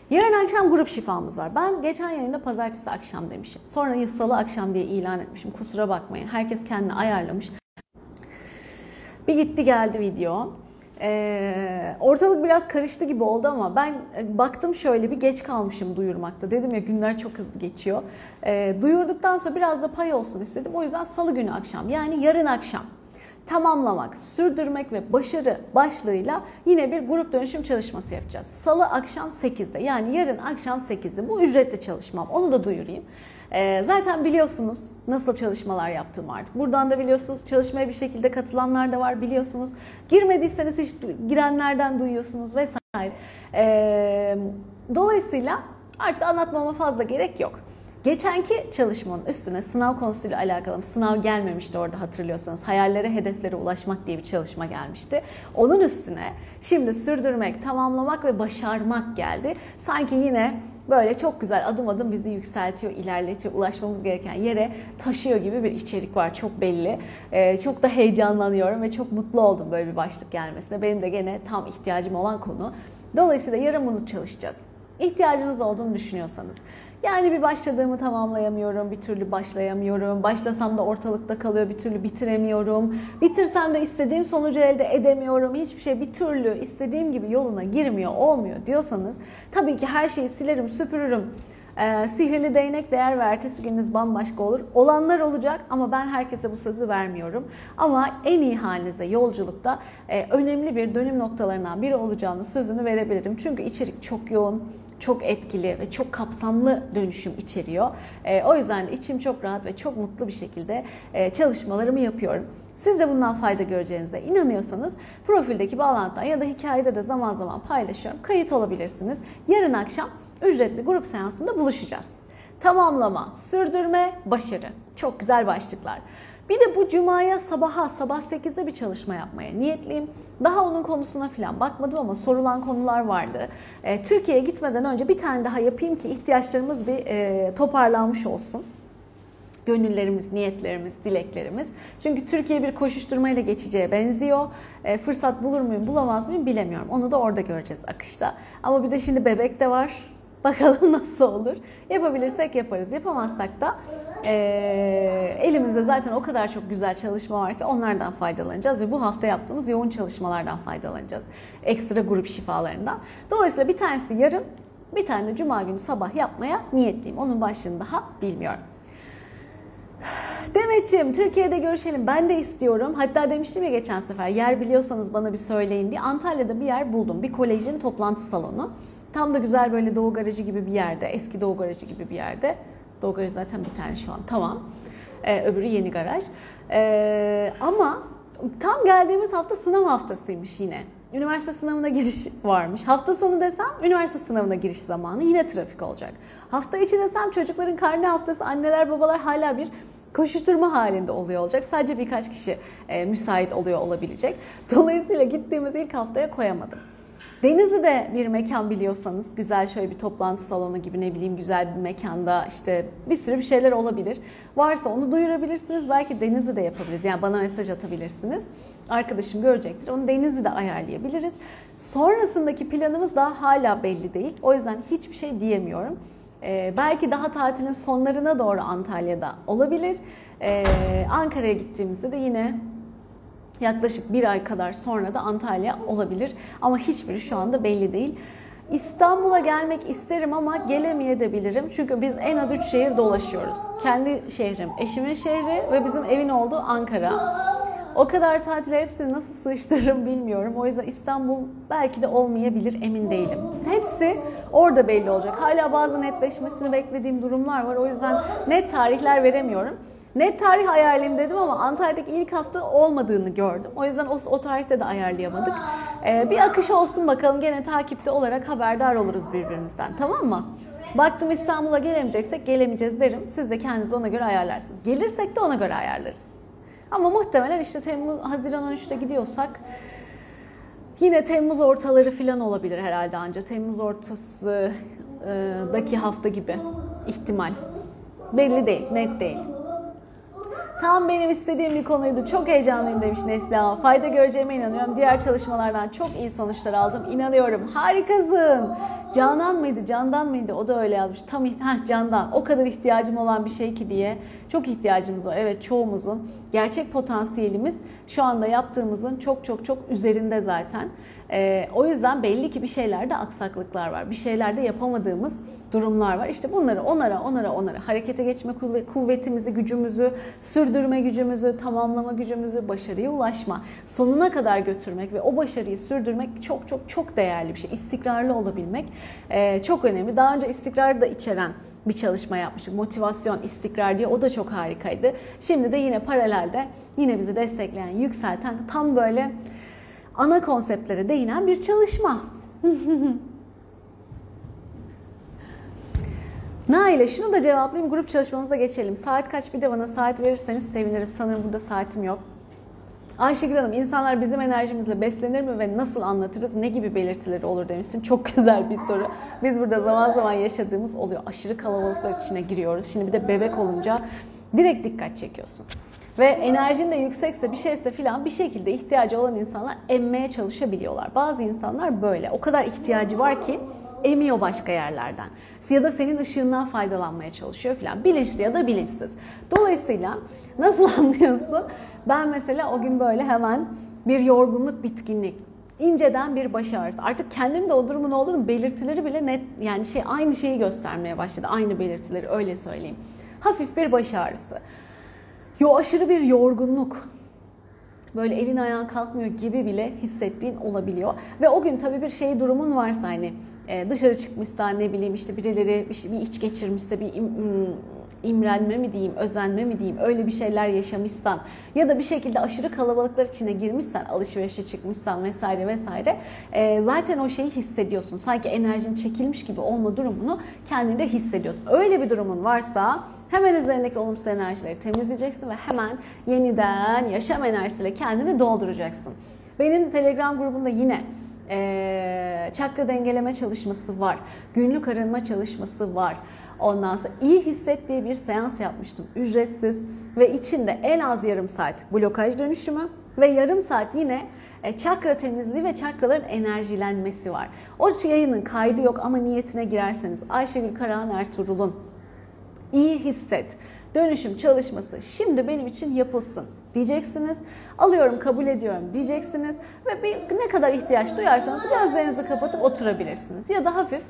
Yarın akşam grup şifamız var. Ben geçen yayında pazartesi akşam demişim. Sonra salı akşam diye ilan etmişim. Kusura bakmayın. Herkes kendini ayarlamış. Bir gitti geldi video. Ee, ortalık biraz karıştı gibi oldu ama ben e, baktım şöyle bir geç kalmışım duyurmakta. Dedim ya günler çok hızlı geçiyor. Ee, duyurduktan sonra biraz da pay olsun istedim. O yüzden salı günü akşam yani yarın akşam tamamlamak, sürdürmek ve başarı başlığıyla yine bir grup dönüşüm çalışması yapacağız. Salı akşam 8'de yani yarın akşam 8'de bu ücretli çalışmam onu da duyurayım. Ee, zaten biliyorsunuz nasıl çalışmalar yaptığımı artık. Buradan da biliyorsunuz çalışmaya bir şekilde katılanlar da var biliyorsunuz. Girmediyseniz hiç girenlerden duyuyorsunuz vesaire. Ee, dolayısıyla artık anlatmama fazla gerek yok. Geçenki çalışmanın üstüne sınav konusuyla alakalı sınav gelmemişti orada hatırlıyorsanız. Hayallere, hedeflere ulaşmak diye bir çalışma gelmişti. Onun üstüne şimdi sürdürmek, tamamlamak ve başarmak geldi. Sanki yine böyle çok güzel adım adım bizi yükseltiyor, ilerletiyor, ulaşmamız gereken yere taşıyor gibi bir içerik var çok belli. Ee, çok da heyecanlanıyorum ve çok mutlu oldum böyle bir başlık gelmesine. Benim de gene tam ihtiyacım olan konu. Dolayısıyla yarın bunu çalışacağız. İhtiyacınız olduğunu düşünüyorsanız. Yani bir başladığımı tamamlayamıyorum, bir türlü başlayamıyorum. Başlasam da ortalıkta kalıyor, bir türlü bitiremiyorum. Bitirsem de istediğim sonucu elde edemiyorum. Hiçbir şey bir türlü istediğim gibi yoluna girmiyor, olmuyor diyorsanız tabii ki her şeyi silerim, süpürürüm. Ee, sihirli değnek değer ve ertesi gününüz bambaşka olur. Olanlar olacak ama ben herkese bu sözü vermiyorum. Ama en iyi halinizde yolculukta e, önemli bir dönüm noktalarından biri olacağını sözünü verebilirim. Çünkü içerik çok yoğun, çok etkili ve çok kapsamlı dönüşüm içeriyor. E, o yüzden de içim çok rahat ve çok mutlu bir şekilde e, çalışmalarımı yapıyorum. Siz de bundan fayda göreceğinize inanıyorsanız profildeki bağlantıdan ya da hikayede de zaman zaman paylaşıyorum. Kayıt olabilirsiniz. Yarın akşam ücretli grup seansında buluşacağız. Tamamlama, sürdürme, başarı. Çok güzel başlıklar. Bir de bu cumaya sabaha, sabah 8'de bir çalışma yapmaya niyetliyim. Daha onun konusuna falan bakmadım ama sorulan konular vardı. E, Türkiye'ye gitmeden önce bir tane daha yapayım ki ihtiyaçlarımız bir e, toparlanmış olsun gönüllerimiz, niyetlerimiz, dileklerimiz. Çünkü Türkiye bir koşuşturmayla geçeceğe benziyor. E, fırsat bulur muyum, bulamaz mıyım bilemiyorum. Onu da orada göreceğiz akışta. Ama bir de şimdi bebek de var. Bakalım nasıl olur. Yapabilirsek yaparız. Yapamazsak da e, elimizde zaten o kadar çok güzel çalışma var ki onlardan faydalanacağız ve bu hafta yaptığımız yoğun çalışmalardan faydalanacağız. Ekstra grup şifalarından. Dolayısıyla bir tanesi yarın, bir tane de cuma günü sabah yapmaya niyetliyim. Onun başlığını daha bilmiyorum. Demetciğim Türkiye'de görüşelim ben de istiyorum. Hatta demiştim ya geçen sefer yer biliyorsanız bana bir söyleyin diye. Antalya'da bir yer buldum. Bir kolejin toplantı salonu. Tam da güzel böyle Doğu Garajı gibi bir yerde. Eski Doğu Garajı gibi bir yerde. Doğu Garajı zaten bir tane şu an tamam. Ee, öbürü yeni garaj. Ee, ama tam geldiğimiz hafta sınav haftasıymış yine. Üniversite sınavına giriş varmış. Hafta sonu desem üniversite sınavına giriş zamanı yine trafik olacak. Hafta içi desem çocukların karne haftası anneler babalar hala bir koşuşturma halinde oluyor olacak. Sadece birkaç kişi e, müsait oluyor olabilecek. Dolayısıyla gittiğimiz ilk haftaya koyamadım. Denizli'de bir mekan biliyorsanız güzel şöyle bir toplantı salonu gibi ne bileyim güzel bir mekanda işte bir sürü bir şeyler olabilir. Varsa onu duyurabilirsiniz. Belki Denizli'de yapabiliriz. Yani bana mesaj atabilirsiniz. Arkadaşım görecektir. Onu Denizli'de ayarlayabiliriz. Sonrasındaki planımız daha hala belli değil. O yüzden hiçbir şey diyemiyorum. Ee, belki daha tatilin sonlarına doğru Antalya'da olabilir. Ee, Ankara'ya gittiğimizde de yine yaklaşık bir ay kadar sonra da Antalya olabilir. Ama hiçbiri şu anda belli değil. İstanbul'a gelmek isterim ama gelemeyebilirim. Çünkü biz en az 3 şehir dolaşıyoruz. Kendi şehrim, eşimin şehri ve bizim evin olduğu Ankara. O kadar tatile hepsini nasıl sığıştırırım bilmiyorum. O yüzden İstanbul belki de olmayabilir emin değilim. Hepsi orada belli olacak. Hala bazı netleşmesini beklediğim durumlar var. O yüzden net tarihler veremiyorum. Net tarih ayarlayayım dedim ama Antalya'daki ilk hafta olmadığını gördüm. O yüzden o, o tarihte de ayarlayamadık. Ee, bir akış olsun bakalım. Gene takipte olarak haberdar oluruz birbirimizden. Tamam mı? Baktım İstanbul'a gelemeyeceksek gelemeyeceğiz derim. Siz de kendiniz ona göre ayarlarsınız. Gelirsek de ona göre ayarlarız. Ama muhtemelen işte Temmuz, Haziran 13'te gidiyorsak yine Temmuz ortaları falan olabilir herhalde anca. Temmuz ortasıdaki hafta gibi ihtimal. Belli değil, net değil. Tam benim istediğim bir konuydu. Çok heyecanlıyım demiş Neslihan. Fayda göreceğime inanıyorum. Diğer çalışmalardan çok iyi sonuçlar aldım. İnanıyorum. Harikasın. Canan mıydı, Candan mıydı? O da öyle yazmış. Tam heh, Candan. O kadar ihtiyacım olan bir şey ki diye. Çok ihtiyacımız var. Evet çoğumuzun. Gerçek potansiyelimiz şu anda yaptığımızın çok çok çok üzerinde zaten. Ee, o yüzden belli ki bir şeylerde aksaklıklar var. Bir şeylerde yapamadığımız durumlar var. İşte bunları onara onara onara harekete geçme kuvvetimizi, gücümüzü, sürdürme gücümüzü, tamamlama gücümüzü, başarıya ulaşma, sonuna kadar götürmek ve o başarıyı sürdürmek çok çok çok değerli bir şey. İstikrarlı olabilmek e, çok önemli. Daha önce istikrarı da içeren bir çalışma yapmıştık. Motivasyon, istikrar diye o da çok harikaydı. Şimdi de yine paralelde yine bizi destekleyen, yükselten tam böyle ana konseptlere değinen bir çalışma. Naile şunu da cevaplayayım grup çalışmamıza geçelim. Saat kaç bir de bana saat verirseniz sevinirim. Sanırım burada saatim yok. Ayşegül Hanım insanlar bizim enerjimizle beslenir mi ve nasıl anlatırız? Ne gibi belirtileri olur demişsin. Çok güzel bir soru. Biz burada zaman zaman yaşadığımız oluyor. Aşırı kalabalıklar içine giriyoruz. Şimdi bir de bebek olunca direkt dikkat çekiyorsun. Ve enerjin de yüksekse bir şeyse filan bir şekilde ihtiyacı olan insanlar emmeye çalışabiliyorlar. Bazı insanlar böyle. O kadar ihtiyacı var ki emiyor başka yerlerden. Ya da senin ışığından faydalanmaya çalışıyor filan. Bilinçli ya da bilinçsiz. Dolayısıyla nasıl anlıyorsun? Ben mesela o gün böyle hemen bir yorgunluk, bitkinlik, inceden bir baş ağrısı. Artık kendim de o durumun olduğunu belirtileri bile net yani şey aynı şeyi göstermeye başladı. Aynı belirtileri öyle söyleyeyim. Hafif bir baş ağrısı. Yo aşırı bir yorgunluk. Böyle elin ayağın kalkmıyor gibi bile hissettiğin olabiliyor. Ve o gün tabii bir şey durumun varsa hani dışarı çıkmışsa ne bileyim işte birileri bir, bir iç geçirmişse bir imrenme mi diyeyim, özenme mi diyeyim, öyle bir şeyler yaşamışsan ya da bir şekilde aşırı kalabalıklar içine girmişsen, alışverişe çıkmışsan vesaire vesaire e, zaten o şeyi hissediyorsun. Sanki enerjin çekilmiş gibi olma durumunu kendinde hissediyorsun. Öyle bir durumun varsa hemen üzerindeki olumsuz enerjileri temizleyeceksin ve hemen yeniden yaşam enerjisiyle kendini dolduracaksın. Benim Telegram grubunda yine e, çakra dengeleme çalışması var. Günlük arınma çalışması var. Ondan sonra iyi hisset diye bir seans yapmıştım. Ücretsiz ve içinde en az yarım saat blokaj dönüşümü ve yarım saat yine e, çakra temizliği ve çakraların enerjilenmesi var. O yayının kaydı yok ama niyetine girerseniz Ayşegül Karahan Ertuğrul'un iyi hisset dönüşüm çalışması şimdi benim için yapılsın diyeceksiniz. Alıyorum, kabul ediyorum diyeceksiniz ve bir, ne kadar ihtiyaç duyarsanız gözlerinizi kapatıp oturabilirsiniz. Ya da hafif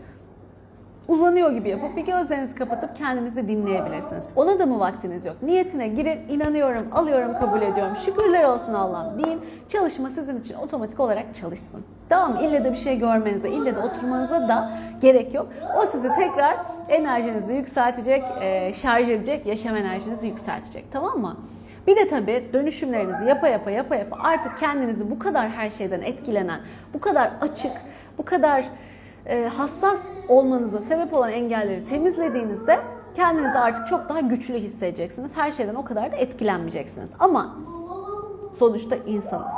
uzanıyor gibi yapıp bir gözlerinizi kapatıp kendinizi dinleyebilirsiniz. Ona da mı vaktiniz yok? Niyetine girin, inanıyorum, alıyorum, kabul ediyorum. Şükürler olsun Allah'ım deyin. Çalışma sizin için otomatik olarak çalışsın. Tamam? İlle de bir şey görmenize, ille de oturmanıza da gerek yok. O sizi tekrar enerjinizi yükseltecek, e, şarj edecek, yaşam enerjinizi yükseltecek. Tamam mı? Bir de tabii dönüşümlerinizi yapa yapa yapa yapa artık kendinizi bu kadar her şeyden etkilenen, bu kadar açık, bu kadar hassas olmanıza sebep olan engelleri temizlediğinizde kendinizi artık çok daha güçlü hissedeceksiniz. Her şeyden o kadar da etkilenmeyeceksiniz. Ama sonuçta insanız.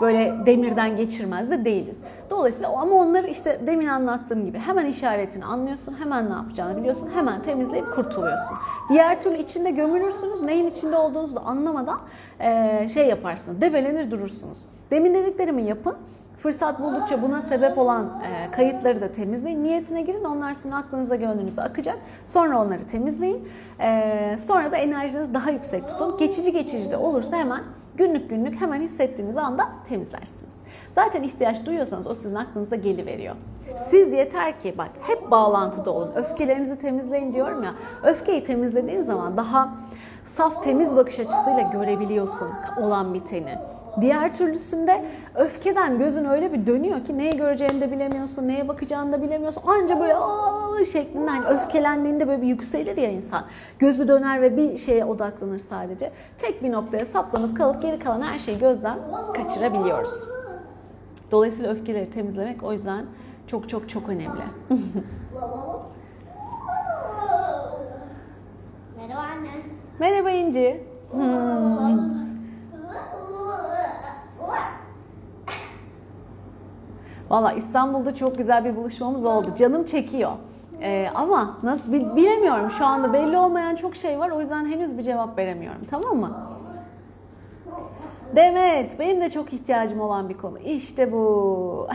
Böyle demirden geçirmez de değiliz. Dolayısıyla ama onları işte demin anlattığım gibi hemen işaretini anlıyorsun, hemen ne yapacağını biliyorsun, hemen temizleyip kurtuluyorsun. Diğer türlü içinde gömülürsünüz, neyin içinde olduğunuzu da anlamadan e, şey yaparsınız, debelenir durursunuz. Demin dediklerimi yapın. Fırsat buldukça buna sebep olan e, kayıtları da temizleyin. Niyetine girin. Onlar sizin aklınıza gönlünüze akacak. Sonra onları temizleyin. E, sonra da enerjinizi daha yüksek tutun. Geçici geçici de olursa hemen günlük günlük hemen hissettiğiniz anda temizlersiniz. Zaten ihtiyaç duyuyorsanız o sizin aklınıza geliveriyor. Siz yeter ki bak hep bağlantıda olun. Öfkelerinizi temizleyin diyorum ya. Öfkeyi temizlediğin zaman daha saf temiz bakış açısıyla görebiliyorsun olan biteni. Diğer türlüsünde öfkeden gözün öyle bir dönüyor ki neyi göreceğini de bilemiyorsun, neye bakacağını da bilemiyorsun. Anca böyle aa şeklinde hani öfkelendiğinde böyle bir yükselir ya insan. Gözü döner ve bir şeye odaklanır sadece. Tek bir noktaya saplanıp kalıp geri kalan her şeyi gözden kaçırabiliyoruz. Dolayısıyla öfkeleri temizlemek o yüzden çok çok çok önemli. Merhaba anne. Merhaba İnci. Valla İstanbul'da çok güzel bir buluşmamız oldu. Canım çekiyor. Ee, ama nasıl bil- bilemiyorum şu anda belli olmayan çok şey var o yüzden henüz bir cevap veremiyorum tamam mı? Demet benim de çok ihtiyacım olan bir konu. İşte bu.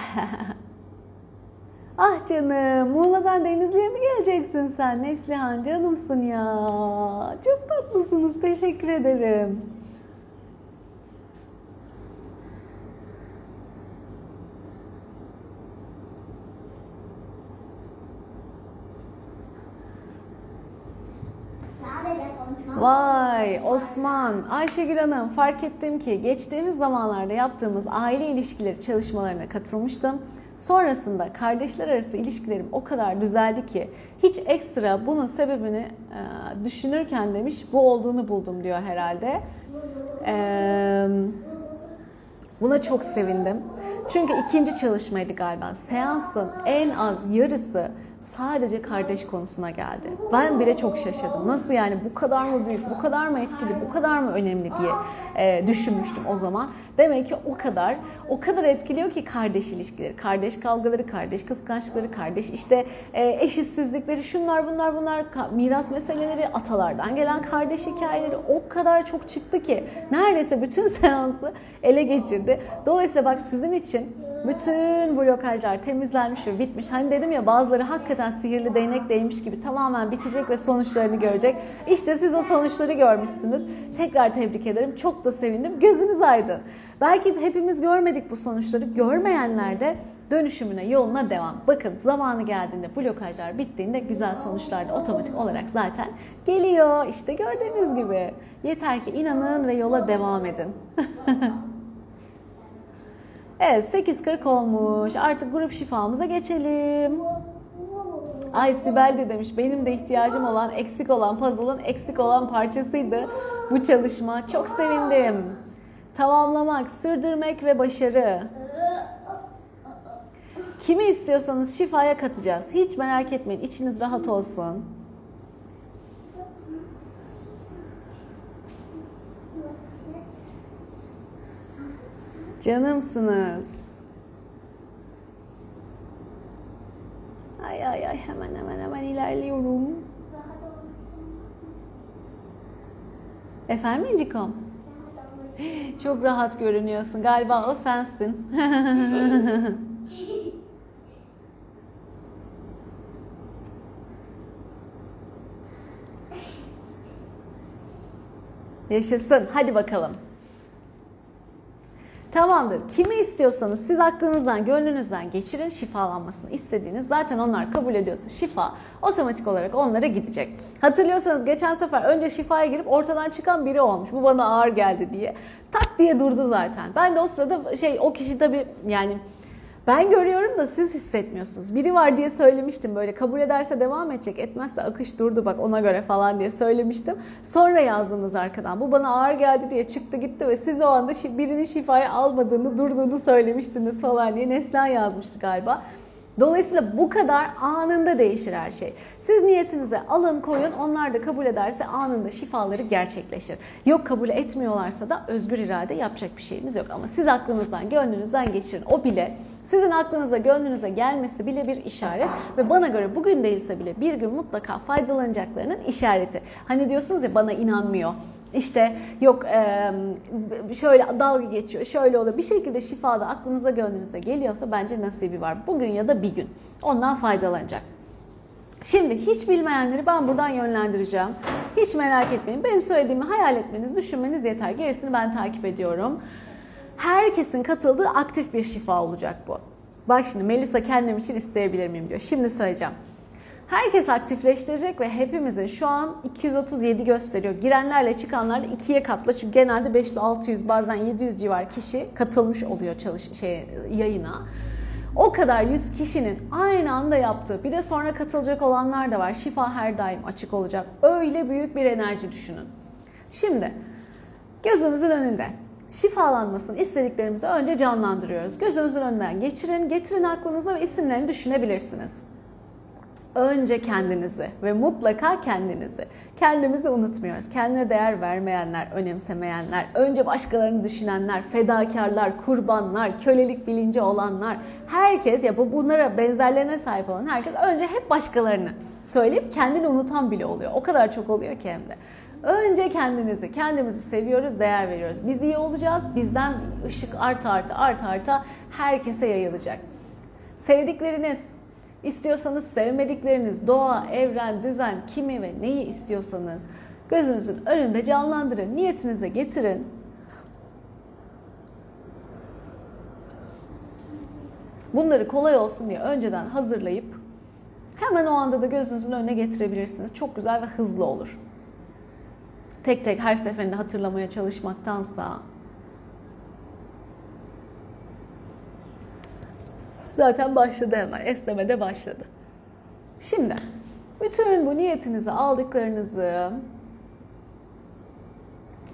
ah canım Muğla'dan Denizli'ye mi geleceksin sen Neslihan canımsın ya. Çok tatlısınız teşekkür ederim. Vay Osman, Ayşegül Hanım fark ettim ki geçtiğimiz zamanlarda yaptığımız aile ilişkileri çalışmalarına katılmıştım. Sonrasında kardeşler arası ilişkilerim o kadar düzeldi ki hiç ekstra bunun sebebini e, düşünürken demiş bu olduğunu buldum diyor herhalde. Buna çok sevindim. Çünkü ikinci çalışmaydı galiba. Seansın en az yarısı sadece kardeş konusuna geldi. Ben bile çok şaşırdım. Nasıl yani bu kadar mı büyük, bu kadar mı etkili, bu kadar mı önemli diye e, düşünmüştüm o zaman. Demek ki o kadar, o kadar etkiliyor ki kardeş ilişkileri, kardeş kavgaları, kardeş kıskançlıkları, kardeş işte e, eşitsizlikleri, şunlar bunlar bunlar, miras meseleleri, atalardan gelen kardeş hikayeleri o kadar çok çıktı ki neredeyse bütün seansı ele geçirdi. Dolayısıyla bak sizin için bütün blokajlar temizlenmiş ve bitmiş. Hani dedim ya bazıları hakikaten sihirli değnek değmiş gibi tamamen bitecek ve sonuçlarını görecek. İşte siz o sonuçları görmüşsünüz. Tekrar tebrik ederim. Çok da sevindim. Gözünüz aydın. Belki hepimiz görmedik bu sonuçları. Görmeyenler de dönüşümüne, yoluna devam. Bakın zamanı geldiğinde, blokajlar bittiğinde güzel sonuçlar da otomatik olarak zaten geliyor. İşte gördüğünüz gibi. Yeter ki inanın ve yola devam edin. Evet 8.40 olmuş. Artık grup şifamıza geçelim. Ay Sibel de demiş benim de ihtiyacım olan eksik olan puzzle'ın eksik olan parçasıydı bu çalışma. Çok sevindim. Tamamlamak, sürdürmek ve başarı. Kimi istiyorsanız şifaya katacağız. Hiç merak etmeyin. içiniz rahat olsun. Canımsınız. Ay ay ay hemen hemen hemen ilerliyorum. Efendim İncikom? Çok rahat görünüyorsun. Galiba o sensin. Yaşasın. Hadi bakalım. Tamamdır. Kimi istiyorsanız siz aklınızdan, gönlünüzden geçirin şifalanmasını istediğiniz. Zaten onlar kabul ediyorsa şifa otomatik olarak onlara gidecek. Hatırlıyorsanız geçen sefer önce şifaya girip ortadan çıkan biri olmuş. Bu bana ağır geldi diye. Tak diye durdu zaten. Ben de o sırada şey o kişi tabii yani ben görüyorum da siz hissetmiyorsunuz. Biri var diye söylemiştim böyle kabul ederse devam edecek etmezse akış durdu bak ona göre falan diye söylemiştim. Sonra yazdınız arkadan bu bana ağır geldi diye çıktı gitti ve siz o anda birinin şifayı almadığını durduğunu söylemiştiniz falan diye Neslihan yazmıştı galiba. Dolayısıyla bu kadar anında değişir her şey. Siz niyetinize alın koyun onlar da kabul ederse anında şifaları gerçekleşir. Yok kabul etmiyorlarsa da özgür irade yapacak bir şeyimiz yok. Ama siz aklınızdan gönlünüzden geçirin. O bile sizin aklınıza gönlünüze gelmesi bile bir işaret ve bana göre bugün değilse bile bir gün mutlaka faydalanacaklarının işareti. Hani diyorsunuz ya bana inanmıyor. İşte yok şöyle dalga geçiyor, şöyle oluyor. Bir şekilde şifada aklınıza gönlünüze geliyorsa bence nasibi var. Bugün ya da bir gün ondan faydalanacak. Şimdi hiç bilmeyenleri ben buradan yönlendireceğim. Hiç merak etmeyin. Benim söylediğimi hayal etmeniz, düşünmeniz yeter. Gerisini ben takip ediyorum. Herkesin katıldığı aktif bir şifa olacak bu. Bak şimdi Melisa kendim için isteyebilir miyim diyor. Şimdi söyleyeceğim. Herkes aktifleştirecek ve hepimizin şu an 237 gösteriyor. Girenlerle çıkanlarla ikiye katla. Çünkü genelde 500, 600 bazen 700 civar kişi katılmış oluyor çalış şey yayına. O kadar 100 kişinin aynı anda yaptığı bir de sonra katılacak olanlar da var. Şifa her daim açık olacak. Öyle büyük bir enerji düşünün. Şimdi gözümüzün önünde şifalanmasını istediklerimizi önce canlandırıyoruz. Gözümüzün önünden geçirin, getirin aklınıza ve isimlerini düşünebilirsiniz. Önce kendinizi ve mutlaka kendinizi. Kendimizi unutmuyoruz. Kendine değer vermeyenler, önemsemeyenler, önce başkalarını düşünenler, fedakarlar, kurbanlar, kölelik bilinci olanlar, herkes ya bu bunlara benzerlerine sahip olan herkes önce hep başkalarını söyleyip kendini unutan bile oluyor. O kadar çok oluyor ki hem de. Önce kendinizi, kendimizi seviyoruz, değer veriyoruz. Biz iyi olacağız, bizden ışık art arta art arta herkese yayılacak. Sevdikleriniz, İstiyorsanız sevmedikleriniz, doğa, evren, düzen, kimi ve neyi istiyorsanız gözünüzün önünde canlandırın, niyetinize getirin. Bunları kolay olsun diye önceden hazırlayıp hemen o anda da gözünüzün önüne getirebilirsiniz. Çok güzel ve hızlı olur. Tek tek her seferinde hatırlamaya çalışmaktansa Zaten başladı hemen. Esneme de başladı. Şimdi bütün bu niyetinizi aldıklarınızı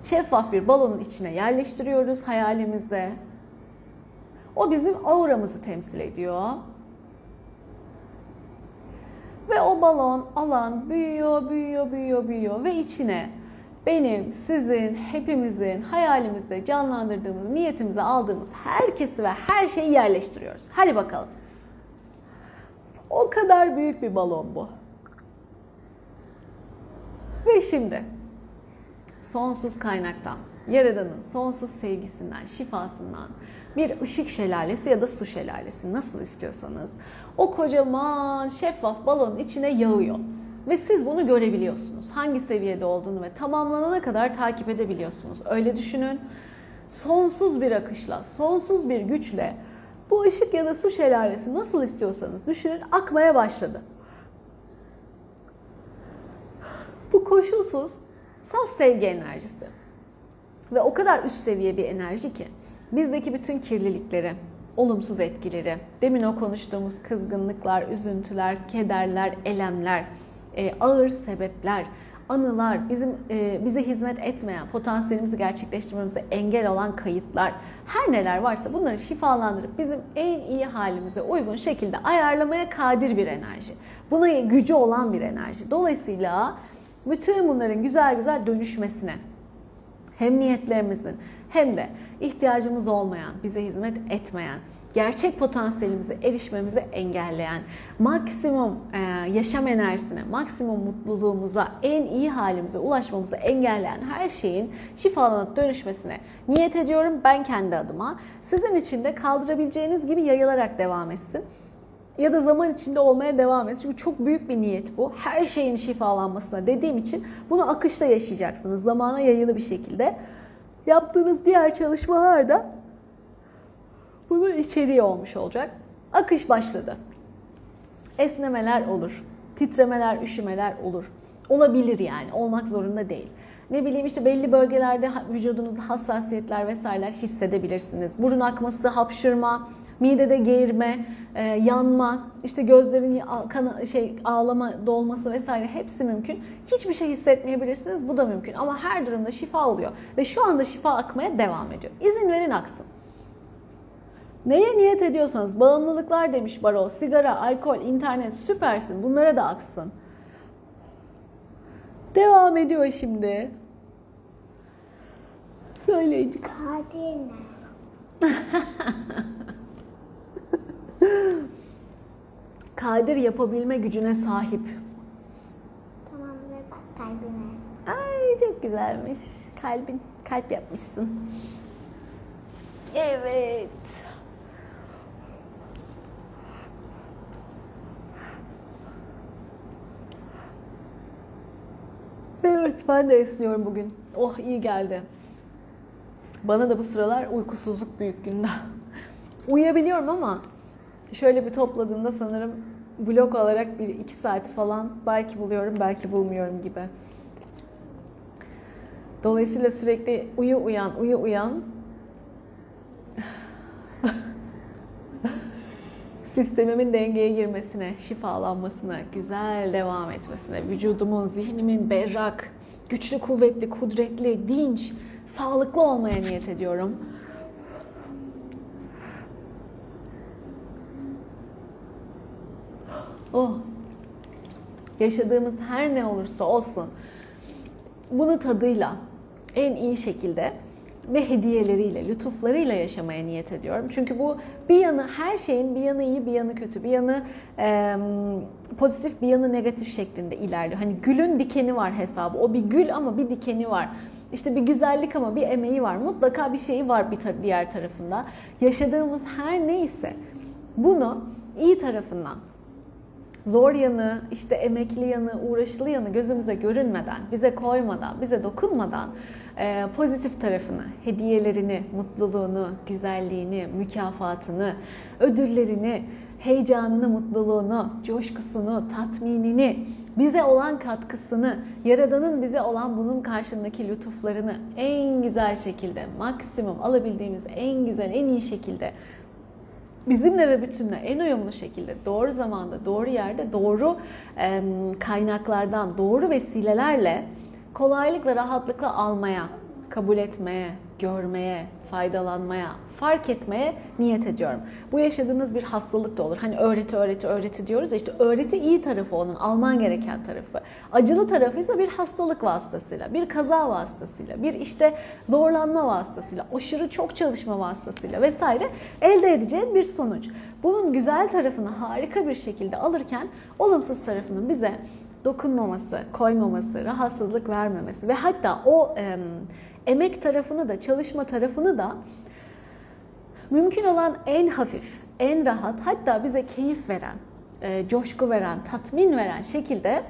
şeffaf bir balonun içine yerleştiriyoruz hayalimizde. O bizim auramızı temsil ediyor. Ve o balon alan büyüyor, büyüyor, büyüyor, büyüyor ve içine benim, sizin, hepimizin hayalimizde canlandırdığımız, niyetimize aldığımız herkesi ve her şeyi yerleştiriyoruz. Hadi bakalım. O kadar büyük bir balon bu. Ve şimdi sonsuz kaynaktan, Yaradan'ın sonsuz sevgisinden, şifasından bir ışık şelalesi ya da su şelalesi nasıl istiyorsanız o kocaman şeffaf balonun içine yağıyor. Ve siz bunu görebiliyorsunuz. Hangi seviyede olduğunu ve tamamlanana kadar takip edebiliyorsunuz. Öyle düşünün. Sonsuz bir akışla, sonsuz bir güçle bu ışık ya da su şelalesi nasıl istiyorsanız düşünün akmaya başladı. Bu koşulsuz saf sevgi enerjisi. Ve o kadar üst seviye bir enerji ki bizdeki bütün kirlilikleri, olumsuz etkileri, demin o konuştuğumuz kızgınlıklar, üzüntüler, kederler, elemler, e, ağır sebepler, anılar, bizim e, bize hizmet etmeyen, potansiyelimizi gerçekleştirmemize engel olan kayıtlar, her neler varsa bunları şifalandırıp bizim en iyi halimize uygun şekilde ayarlamaya kadir bir enerji. Buna gücü olan bir enerji. Dolayısıyla bütün bunların güzel güzel dönüşmesine hem niyetlerimizin hem de ihtiyacımız olmayan, bize hizmet etmeyen, gerçek potansiyelimize erişmemizi engelleyen, maksimum e, yaşam enerjisine, maksimum mutluluğumuza, en iyi halimize ulaşmamızı engelleyen her şeyin şifalanıp dönüşmesine niyet ediyorum ben kendi adıma. Sizin için de kaldırabileceğiniz gibi yayılarak devam etsin ya da zaman içinde olmaya devam etsin. Çünkü çok büyük bir niyet bu. Her şeyin şifalanmasına dediğim için bunu akışta yaşayacaksınız. Zamana yayılı bir şekilde. Yaptığınız diğer çalışmalar da bunun içeriği olmuş olacak. Akış başladı. Esnemeler olur. Titremeler, üşümeler olur. Olabilir yani. Olmak zorunda değil. Ne bileyim işte belli bölgelerde vücudunuzda hassasiyetler vesaireler hissedebilirsiniz. Burun akması, hapşırma, midede geğirme, e, yanma, işte gözlerin kana, şey ağlama, dolması vesaire hepsi mümkün. Hiçbir şey hissetmeyebilirsiniz. Bu da mümkün. Ama her durumda şifa oluyor ve şu anda şifa akmaya devam ediyor. İzin verin aksın. Neye niyet ediyorsanız bağımlılıklar demiş Barol, sigara, alkol, internet süpersin. Bunlara da aksın. Devam ediyor şimdi. Söyleyin. Kadir? Kadir yapabilme gücüne sahip. Tamam ve bak kalbime. Ay çok güzelmiş. Kalbin, kalp yapmışsın. Evet. Evet ben de esniyorum bugün. Oh iyi geldi. Bana da bu sıralar uykusuzluk büyük günde. Uyuyabiliyorum ama şöyle bir topladığımda sanırım blok olarak bir iki saati falan belki buluyorum belki bulmuyorum gibi. Dolayısıyla sürekli uyu uyan uyu uyan sistemimin dengeye girmesine, şifalanmasına, güzel devam etmesine, vücudumun, zihnimin berrak, güçlü, kuvvetli, kudretli, dinç, sağlıklı olmaya niyet ediyorum. Oh. Yaşadığımız her ne olursa olsun bunu tadıyla en iyi şekilde ve hediyeleriyle, lütuflarıyla yaşamaya niyet ediyorum. Çünkü bu bir yanı her şeyin bir yanı iyi, bir yanı kötü, bir yanı e, pozitif, bir yanı negatif şeklinde ilerliyor. Hani gülün dikeni var hesabı. O bir gül ama bir dikeni var. İşte bir güzellik ama bir emeği var. Mutlaka bir şeyi var bir diğer tarafında. Yaşadığımız her neyse bunu iyi tarafından zor yanı, işte emekli yanı, uğraşılı yanı gözümüze görünmeden, bize koymadan, bize dokunmadan e, pozitif tarafını, hediyelerini, mutluluğunu, güzelliğini, mükafatını, ödüllerini, heyecanını, mutluluğunu, coşkusunu, tatminini, bize olan katkısını, Yaradan'ın bize olan bunun karşındaki lütuflarını en güzel şekilde, maksimum alabildiğimiz en güzel, en iyi şekilde bizimle ve bütünle en uyumlu şekilde doğru zamanda, doğru yerde, doğru e, kaynaklardan, doğru vesilelerle kolaylıkla, rahatlıkla almaya, kabul etmeye, görmeye, faydalanmaya, fark etmeye niyet ediyorum. Bu yaşadığınız bir hastalık da olur. Hani öğreti, öğreti, öğreti diyoruz ya işte öğreti iyi tarafı onun, alman gereken tarafı. Acılı tarafı ise bir hastalık vasıtasıyla, bir kaza vasıtasıyla, bir işte zorlanma vasıtasıyla, aşırı çok çalışma vasıtasıyla vesaire elde edeceğin bir sonuç. Bunun güzel tarafını harika bir şekilde alırken olumsuz tarafının bize dokunmaması, koymaması, rahatsızlık vermemesi ve hatta o e, emek tarafını da, çalışma tarafını da mümkün olan en hafif, en rahat, hatta bize keyif veren, e, coşku veren, tatmin veren şekilde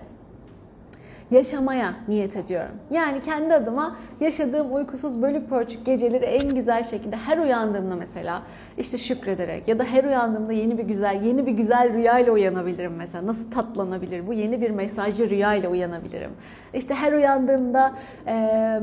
yaşamaya niyet ediyorum. Yani kendi adıma yaşadığım uykusuz bölük pörçük geceleri en güzel şekilde her uyandığımda mesela işte şükrederek ya da her uyandığımda yeni bir güzel yeni bir güzel rüya ile uyanabilirim mesela. Nasıl tatlanabilir bu? Yeni bir mesajlı rüya ile uyanabilirim. İşte her uyandığımda e,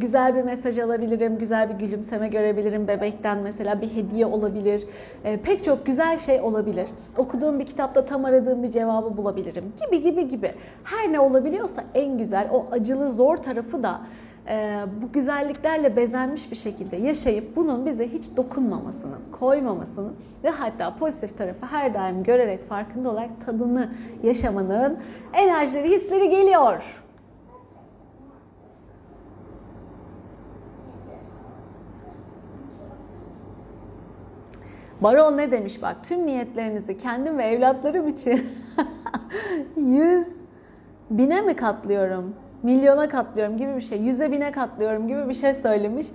güzel bir mesaj alabilirim, güzel bir gülümseme görebilirim bebekten mesela bir hediye olabilir. E, pek çok güzel şey olabilir. Okuduğum bir kitapta tam aradığım bir cevabı bulabilirim gibi gibi gibi. Her ne olabiliyorsa en güzel o acılı zor tarafı da e, bu güzelliklerle bezenmiş bir şekilde yaşayıp bunun bize hiç dokunmamasının, koymamasının ve hatta pozitif tarafı her daim görerek farkında olarak tadını yaşamanın enerjileri, hisleri geliyor. Baron ne demiş bak tüm niyetlerinizi kendim ve evlatlarım için yüz bine mi katlıyorum, milyona katlıyorum gibi bir şey, yüze bine katlıyorum gibi bir şey söylemiş.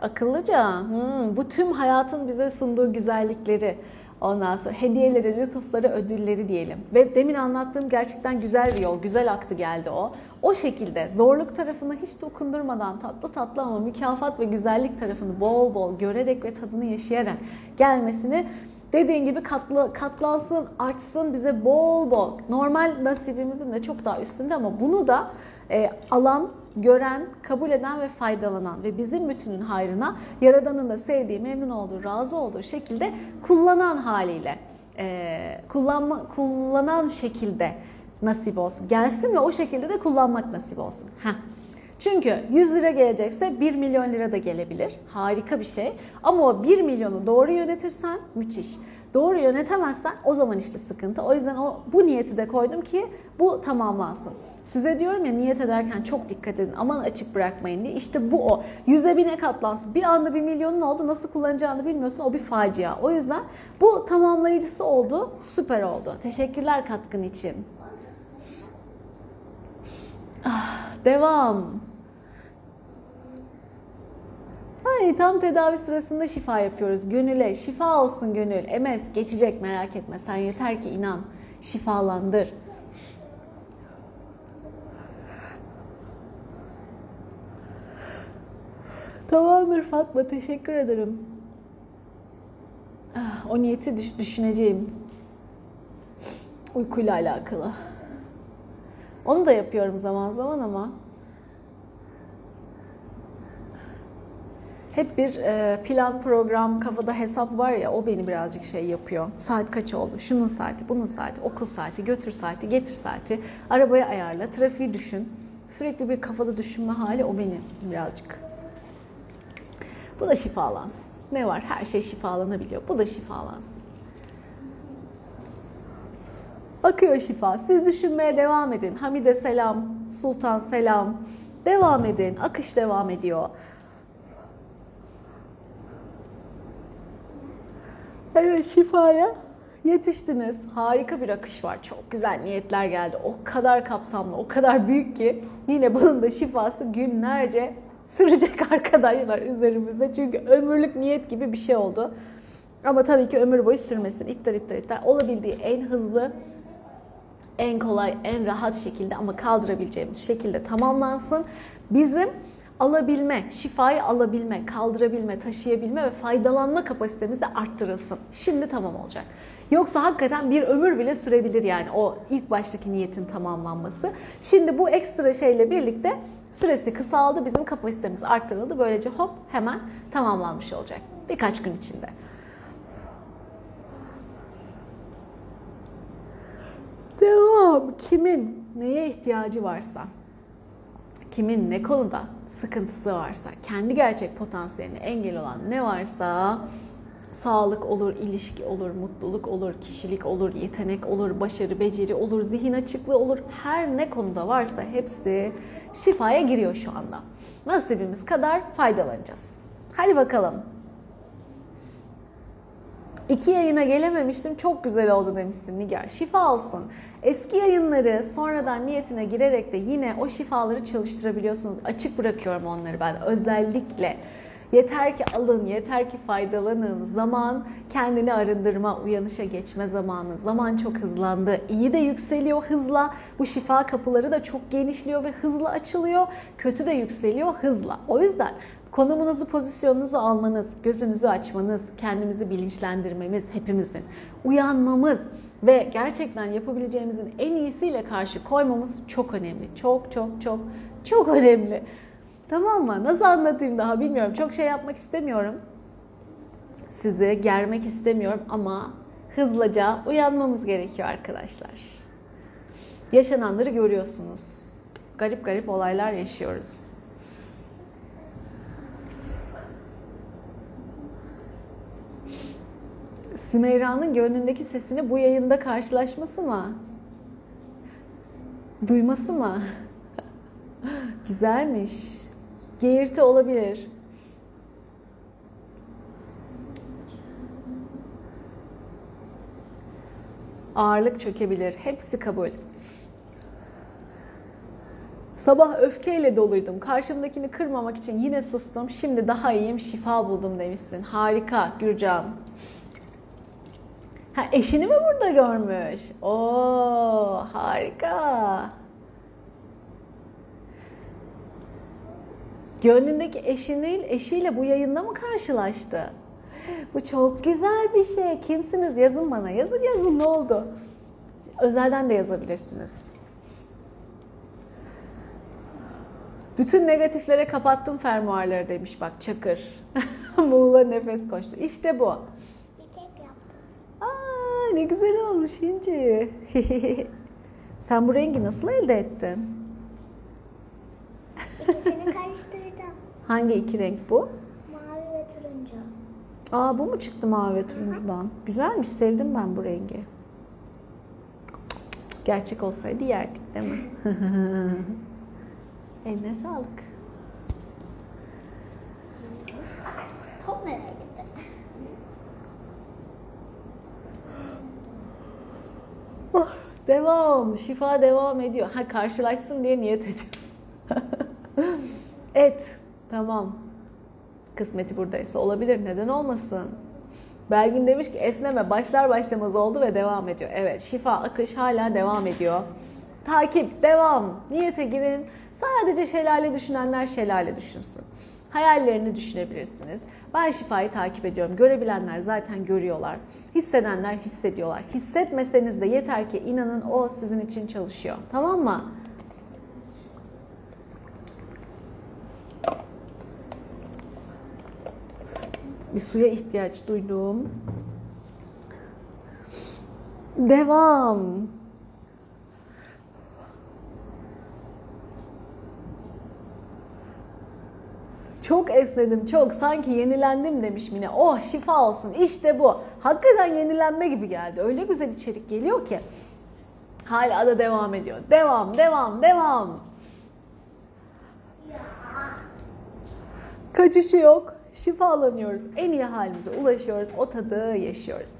Akıllıca. Hmm, bu tüm hayatın bize sunduğu güzellikleri, ondan sonra hediyeleri, lütufları, ödülleri diyelim. Ve demin anlattığım gerçekten güzel bir yol, güzel aktı geldi o. O şekilde zorluk tarafını hiç dokundurmadan tatlı tatlı ama mükafat ve güzellik tarafını bol bol görerek ve tadını yaşayarak gelmesini dediğin gibi katlı, katlansın, artsın bize bol bol. Normal nasibimizin de çok daha üstünde ama bunu da e, alan, gören, kabul eden ve faydalanan ve bizim bütünün hayrına Yaradan'ın da sevdiği, memnun olduğu, razı olduğu şekilde kullanan haliyle, e, kullanma, kullanan şekilde nasip olsun. Gelsin ve o şekilde de kullanmak nasip olsun. Heh. Çünkü 100 lira gelecekse 1 milyon lira da gelebilir. Harika bir şey. Ama o 1 milyonu doğru yönetirsen müthiş. Doğru yönetemezsen o zaman işte sıkıntı. O yüzden o bu niyeti de koydum ki bu tamamlansın. Size diyorum ya niyet ederken çok dikkat edin. Aman açık bırakmayın diye. İşte bu o. Yüze bine katlansın. Bir anda bir milyonun oldu. Nasıl kullanacağını bilmiyorsun. O bir facia. O yüzden bu tamamlayıcısı oldu. Süper oldu. Teşekkürler katkın için. Ah, devam. Ay, tam tedavi sırasında şifa yapıyoruz. Gönüle şifa olsun gönül. Emez geçecek merak etme. Sen yeter ki inan. Şifalandır. Tamamdır Fatma. Teşekkür ederim. Ah, O niyeti düş- düşüneceğim. Uykuyla alakalı. Onu da yapıyorum zaman zaman ama hep bir e, plan, program, kafada hesap var ya o beni birazcık şey yapıyor. Saat kaç oldu? Şunun saati, bunun saati, okul saati, götür saati, getir saati, arabayı ayarla, trafiği düşün. Sürekli bir kafada düşünme hali o beni birazcık. Bu da şifalansın. Ne var? Her şey şifalanabiliyor. Bu da şifalansın. Akıyor şifa. Siz düşünmeye devam edin. Hamide selam, Sultan selam. Devam edin. Akış devam ediyor. Evet şifaya yetiştiniz. Harika bir akış var. Çok güzel niyetler geldi. O kadar kapsamlı, o kadar büyük ki yine bunun da şifası günlerce sürecek arkadaşlar üzerimizde. Çünkü ömürlük niyet gibi bir şey oldu. Ama tabii ki ömür boyu sürmesin. İptal iptal iptal. Olabildiği en hızlı, en kolay, en rahat şekilde ama kaldırabileceğimiz şekilde tamamlansın. Bizim alabilme, şifayı alabilme, kaldırabilme, taşıyabilme ve faydalanma kapasitemiz de arttırılsın. Şimdi tamam olacak. Yoksa hakikaten bir ömür bile sürebilir yani o ilk baştaki niyetin tamamlanması. Şimdi bu ekstra şeyle birlikte süresi kısaldı, bizim kapasitemiz arttırıldı. Böylece hop hemen tamamlanmış olacak birkaç gün içinde. Devam. Kimin neye ihtiyacı varsa, kimin ne konuda sıkıntısı varsa, kendi gerçek potansiyeline engel olan ne varsa sağlık olur, ilişki olur, mutluluk olur, kişilik olur, yetenek olur, başarı, beceri olur, zihin açıklığı olur. Her ne konuda varsa hepsi şifaya giriyor şu anda. Nasibimiz kadar faydalanacağız. Hadi bakalım. İki yayına gelememiştim. Çok güzel oldu demişsin Nigar. Şifa olsun. Eski yayınları sonradan niyetine girerek de yine o şifaları çalıştırabiliyorsunuz. Açık bırakıyorum onları ben özellikle. Yeter ki alın, yeter ki faydalanın. Zaman kendini arındırma, uyanışa geçme zamanı. Zaman çok hızlandı. İyi de yükseliyor hızla. Bu şifa kapıları da çok genişliyor ve hızla açılıyor. Kötü de yükseliyor hızla. O yüzden konumunuzu, pozisyonunuzu almanız, gözünüzü açmanız, kendimizi bilinçlendirmemiz hepimizin, uyanmamız ve gerçekten yapabileceğimizin en iyisiyle karşı koymamız çok önemli. Çok çok çok çok önemli. Tamam mı? Nasıl anlatayım daha bilmiyorum. Çok şey yapmak istemiyorum. Sizi germek istemiyorum ama hızlıca uyanmamız gerekiyor arkadaşlar. Yaşananları görüyorsunuz. Garip garip olaylar yaşıyoruz. Sümeyra'nın gönlündeki sesini bu yayında karşılaşması mı? Duyması mı? Güzelmiş. Geğirti olabilir. Ağırlık çökebilir. Hepsi kabul. Sabah öfkeyle doluydum. Karşımdakini kırmamak için yine sustum. Şimdi daha iyiyim, şifa buldum demişsin. Harika Gürcan. Ha eşini mi burada görmüş? Oo harika. Gönlündeki eşinin eşiyle bu yayında mı karşılaştı? Bu çok güzel bir şey. Kimsiniz? Yazın bana. Yazın yazın ne oldu? Özelden de yazabilirsiniz. Bütün negatiflere kapattım fermuarları demiş bak Çakır. Muğla nefes koştu. İşte bu. Bir kek yaptım. Aa, ne güzel olmuş İnci. Sen bu rengi nasıl elde ettin? İkisini karıştırdım. Hangi iki renk bu? Mavi ve turuncu. Aa bu mu çıktı mavi ve turuncudan? Güzelmiş sevdim ben bu rengi. Gerçek olsaydı yerdik değil mi? Eline sağlık. Top nereye Devam. Şifa devam ediyor. Ha karşılaşsın diye niyet ediyorsun. Et. Tamam. Kısmeti buradaysa olabilir. Neden olmasın? Belgin demiş ki esneme başlar başlamaz oldu ve devam ediyor. Evet şifa akış hala devam ediyor. Takip devam. Niyete girin. Sadece şelale düşünenler şelale düşünsün. Hayallerini düşünebilirsiniz. Ben şifayı takip ediyorum. Görebilenler zaten görüyorlar. Hissedenler hissediyorlar. Hissetmeseniz de yeter ki inanın o sizin için çalışıyor. Tamam mı? Bir suya ihtiyaç duydum. Devam. Çok esnedim, çok sanki yenilendim demiş Mine. Oh şifa olsun işte bu. Hakikaten yenilenme gibi geldi. Öyle güzel içerik geliyor ki. Hala da devam ediyor. Devam, devam, devam. Kaçışı yok. Şifalanıyoruz. En iyi halimize ulaşıyoruz. O tadı yaşıyoruz.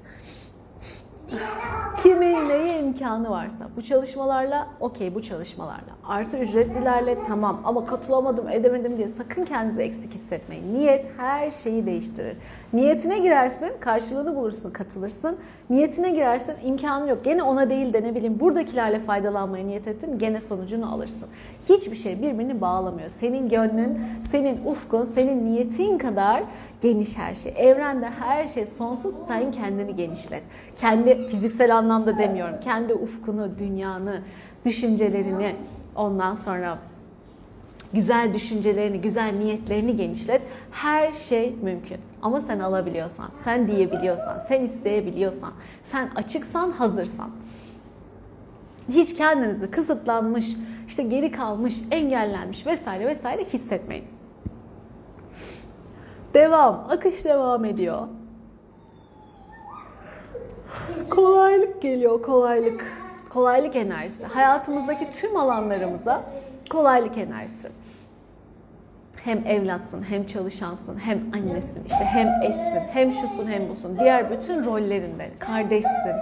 Kimin neye imkanı varsa bu çalışmalarla okey bu çalışmalarla artı ücretlilerle tamam ama katılamadım edemedim diye sakın kendinizi eksik hissetmeyin. Niyet her şeyi değiştirir. Niyetine girersin karşılığını bulursun katılırsın. Niyetine girersin imkanı yok. Gene ona değil de ne bileyim buradakilerle faydalanmaya niyet ettin gene sonucunu alırsın. Hiçbir şey birbirini bağlamıyor. Senin gönlün, senin ufkun, senin niyetin kadar geniş her şey. Evrende her şey sonsuz sen kendini genişlet. Kendi fiziksel anlamda demiyorum. Kendi ufkunu, dünyanı, düşüncelerini ondan sonra güzel düşüncelerini, güzel niyetlerini genişlet. Her şey mümkün. Ama sen alabiliyorsan, sen diyebiliyorsan, sen isteyebiliyorsan, sen açıksan, hazırsan. Hiç kendinizi kısıtlanmış, işte geri kalmış, engellenmiş vesaire vesaire hissetmeyin. Devam, akış devam ediyor. Kolaylık geliyor, kolaylık. Kolaylık enerjisi. Hayatımızdaki tüm alanlarımıza kolaylık enerjisi. Hem evlatsın, hem çalışansın, hem annesin, işte hem eşsin, hem şusun, hem busun. Diğer bütün rollerinde, kardeşsin.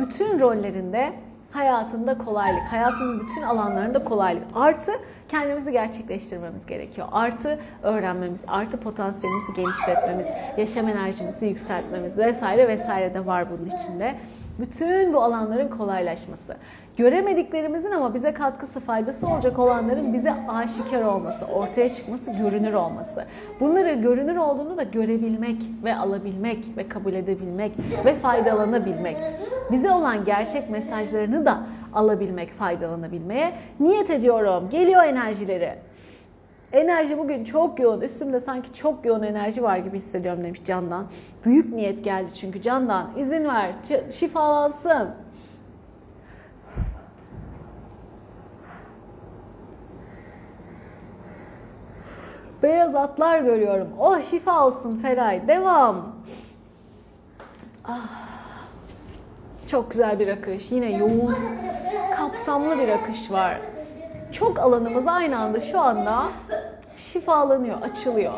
Bütün rollerinde hayatında kolaylık, hayatının bütün alanlarında kolaylık. Artı kendimizi gerçekleştirmemiz gerekiyor. Artı öğrenmemiz, artı potansiyelimizi genişletmemiz, yaşam enerjimizi yükseltmemiz vesaire vesaire de var bunun içinde. Bütün bu alanların kolaylaşması. Göremediklerimizin ama bize katkısı, faydası olacak olanların bize aşikar olması, ortaya çıkması, görünür olması. Bunları görünür olduğunu da görebilmek ve alabilmek ve kabul edebilmek ve faydalanabilmek. Bize olan gerçek mesajlarını da alabilmek, faydalanabilmeye niyet ediyorum. Geliyor enerjileri. Enerji bugün çok yoğun. Üstümde sanki çok yoğun enerji var gibi hissediyorum demiş Candan. Büyük niyet geldi çünkü Candan. izin ver, şifalansın. Beyaz atlar görüyorum. Oh şifa olsun Feray. Devam. Ah. Çok güzel bir akış. Yine yoğun, kapsamlı bir akış var. Çok alanımız aynı anda şu anda şifalanıyor, açılıyor.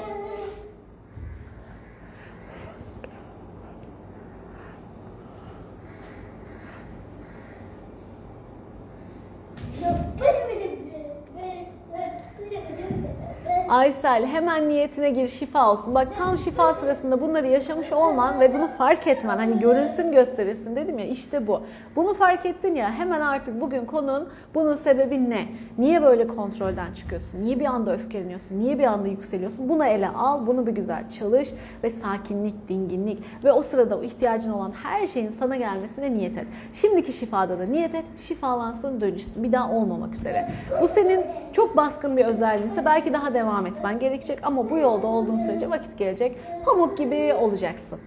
Aysel hemen niyetine gir şifa olsun. Bak tam şifa sırasında bunları yaşamış olman ve bunu fark etmen hani görülsün gösterilsin dedim ya işte bu. Bunu fark ettin ya hemen artık bugün konun bunun sebebi ne? Niye böyle kontrolden çıkıyorsun? Niye bir anda öfkeleniyorsun? Niye bir anda yükseliyorsun? Bunu ele al, bunu bir güzel çalış ve sakinlik, dinginlik ve o sırada o ihtiyacın olan her şeyin sana gelmesine niyet et. Şimdiki şifada da niyet et, şifalansın, dönüşsün. Bir daha olmamak üzere. Bu senin çok baskın bir özelliğinse belki daha devam etmen gerekecek ama bu yolda olduğun sürece vakit gelecek. Pamuk gibi olacaksın.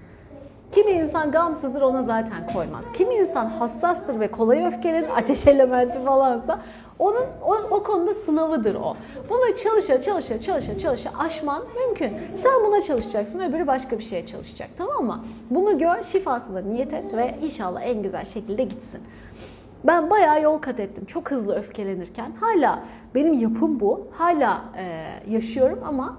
Kimi insan gamsızdır ona zaten koymaz. Kimi insan hassastır ve kolay öfkelenir, ateş elementi falansa onun o, o konuda sınavıdır o. Bunu çalışa çalışa çalışa çalışa aşman mümkün. Sen buna çalışacaksın öbürü başka bir şeye çalışacak tamam mı? Bunu gör, şifasına niyet et ve inşallah en güzel şekilde gitsin. Ben bayağı yol kat ettim. Çok hızlı öfkelenirken. Hala benim yapım bu. Hala e, yaşıyorum ama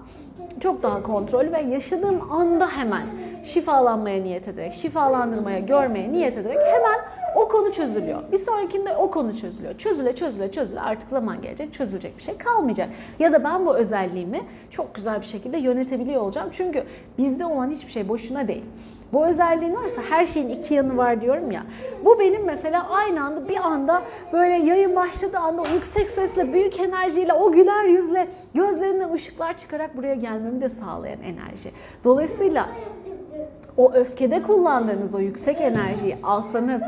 çok daha kontrollü ve yaşadığım anda hemen şifalanmaya niyet ederek, şifalandırmaya, görmeye niyet ederek hemen o konu çözülüyor. Bir sonrakinde o konu çözülüyor. Çözüle çözüle çözüle artık zaman gelecek çözülecek bir şey kalmayacak. Ya da ben bu özelliğimi çok güzel bir şekilde yönetebiliyor olacağım. Çünkü bizde olan hiçbir şey boşuna değil. Bu özelliğin varsa her şeyin iki yanı var diyorum ya. Bu benim mesela aynı anda bir anda böyle yayın başladığı anda o yüksek sesle, büyük enerjiyle, o güler yüzle gözlerinden ışıklar çıkarak buraya gelmemi de sağlayan enerji. Dolayısıyla o öfkede kullandığınız o yüksek enerjiyi alsanız,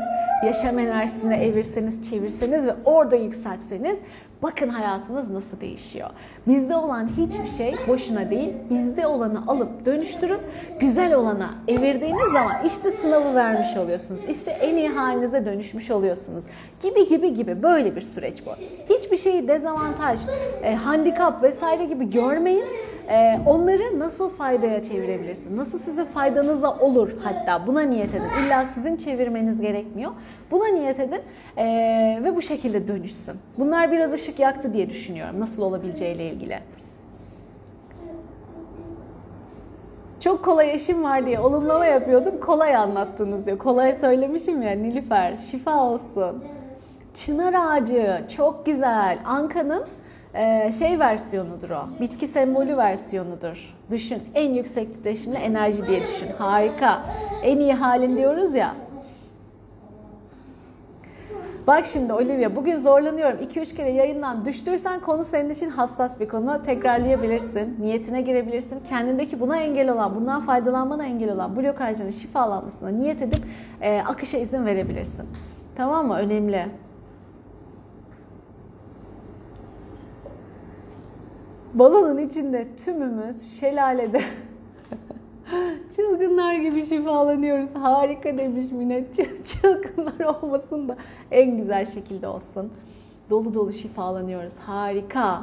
yaşam enerjisine evirseniz, çevirseniz ve orada yükseltseniz bakın hayatınız nasıl değişiyor. Bizde olan hiçbir şey boşuna değil. Bizde olanı alıp dönüştürüp güzel olana evirdiğiniz zaman işte sınavı vermiş oluyorsunuz. İşte en iyi halinize dönüşmüş oluyorsunuz. Gibi gibi gibi böyle bir süreç bu. Hiçbir şeyi dezavantaj, e, handikap vesaire gibi görmeyin. Ee, onları nasıl faydaya çevirebilirsin? Nasıl sizin faydanıza olur hatta buna niyet edin. İlla sizin çevirmeniz gerekmiyor. Buna niyet edin ee, ve bu şekilde dönüşsün. Bunlar biraz ışık yaktı diye düşünüyorum nasıl olabileceğiyle ilgili. Çok kolay eşim var diye olumlama yapıyordum. Kolay anlattınız diyor. Kolay söylemişim ya Nilüfer. Şifa olsun. Çınar ağacı çok güzel. Anka'nın ee, şey versiyonudur o. Bitki sembolü versiyonudur. Düşün. En yüksek titreşimli enerji diye düşün. Harika. En iyi halin diyoruz ya. Bak şimdi Olivia bugün zorlanıyorum. 2-3 kere yayından düştüysen konu senin için hassas bir konu. Tekrarlayabilirsin. Niyetine girebilirsin. Kendindeki buna engel olan, bundan faydalanmana engel olan blokajların şifalanmasına niyet edip e, akışa izin verebilirsin. Tamam mı? Önemli. Balonun içinde tümümüz şelalede çılgınlar gibi şifalanıyoruz. Harika demiş Mine. Çılgınlar olmasın da en güzel şekilde olsun. Dolu dolu şifalanıyoruz. Harika.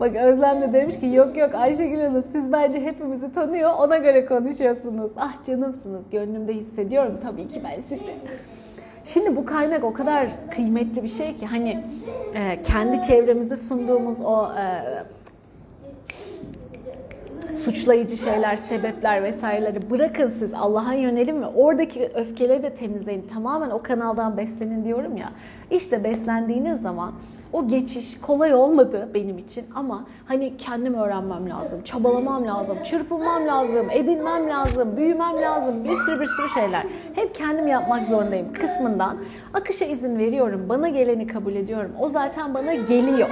Bak Özlem de demiş ki yok yok Ayşegül Hanım siz bence hepimizi tanıyor ona göre konuşuyorsunuz. Ah canımsınız gönlümde hissediyorum tabii ki ben sizi. Şimdi bu kaynak o kadar kıymetli bir şey ki hani e, kendi çevremizde sunduğumuz o e, suçlayıcı şeyler, sebepler vesaireleri bırakın siz Allah'a yönelin ve oradaki öfkeleri de temizleyin. Tamamen o kanaldan beslenin diyorum ya. İşte beslendiğiniz zaman o geçiş kolay olmadı benim için ama hani kendim öğrenmem lazım, çabalamam lazım, çırpınmam lazım, edinmem lazım, büyümem lazım, bir sürü bir sürü şeyler. Hep kendim yapmak zorundayım kısmından akışa izin veriyorum, bana geleni kabul ediyorum. O zaten bana geliyor.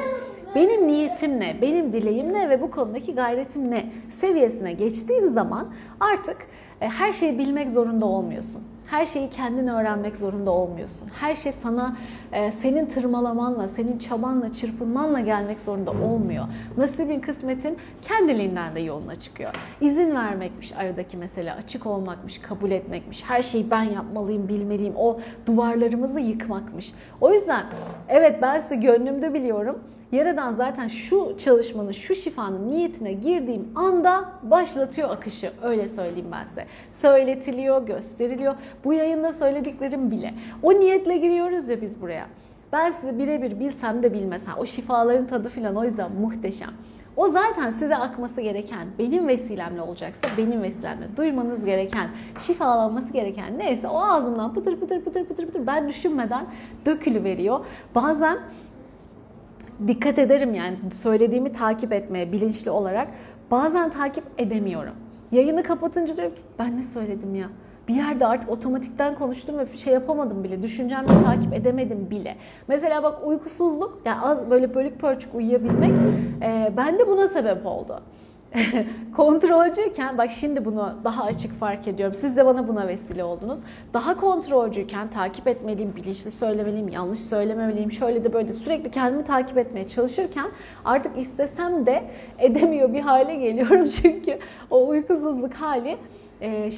Benim niyetim ne, benim dileğim ne ve bu konudaki gayretim ne seviyesine geçtiğin zaman artık e, her şeyi bilmek zorunda olmuyorsun. Her şeyi kendin öğrenmek zorunda olmuyorsun. Her şey sana e, senin tırmalamanla, senin çabanla, çırpınmanla gelmek zorunda olmuyor. Nasibin, kısmetin kendiliğinden de yoluna çıkıyor. İzin vermekmiş aradaki mesele, açık olmakmış, kabul etmekmiş. Her şeyi ben yapmalıyım, bilmeliyim. O duvarlarımızı yıkmakmış. O yüzden evet ben size gönlümde biliyorum. Yaradan zaten şu çalışmanın, şu şifanın niyetine girdiğim anda başlatıyor akışı. Öyle söyleyeyim ben size. Söyletiliyor, gösteriliyor. Bu yayında söylediklerim bile. O niyetle giriyoruz ya biz buraya. Ben size birebir bilsem de bilmesem. O şifaların tadı falan o yüzden muhteşem. O zaten size akması gereken, benim vesilemle olacaksa benim vesilemle duymanız gereken, şifalanması gereken neyse o ağzımdan pıtır pıtır pıtır pıtır pıtır ben düşünmeden dökülü veriyor. Bazen dikkat ederim yani söylediğimi takip etmeye bilinçli olarak. Bazen takip edemiyorum. Yayını kapatınca diyorum ki ben ne söyledim ya? Bir yerde artık otomatikten konuştum ve şey yapamadım bile. Düşüncemle takip edemedim bile. Mesela bak uykusuzluk, yani az böyle bölük pörçük uyuyabilmek e, bende buna sebep oldu. kontrolcüyken bak şimdi bunu daha açık fark ediyorum. Siz de bana buna vesile oldunuz. Daha kontrolcüyken takip etmeliyim, bilinçli söylemeliyim, yanlış söylememeliyim. Şöyle de böyle de sürekli kendimi takip etmeye çalışırken artık istesem de edemiyor bir hale geliyorum. Çünkü o uykusuzluk hali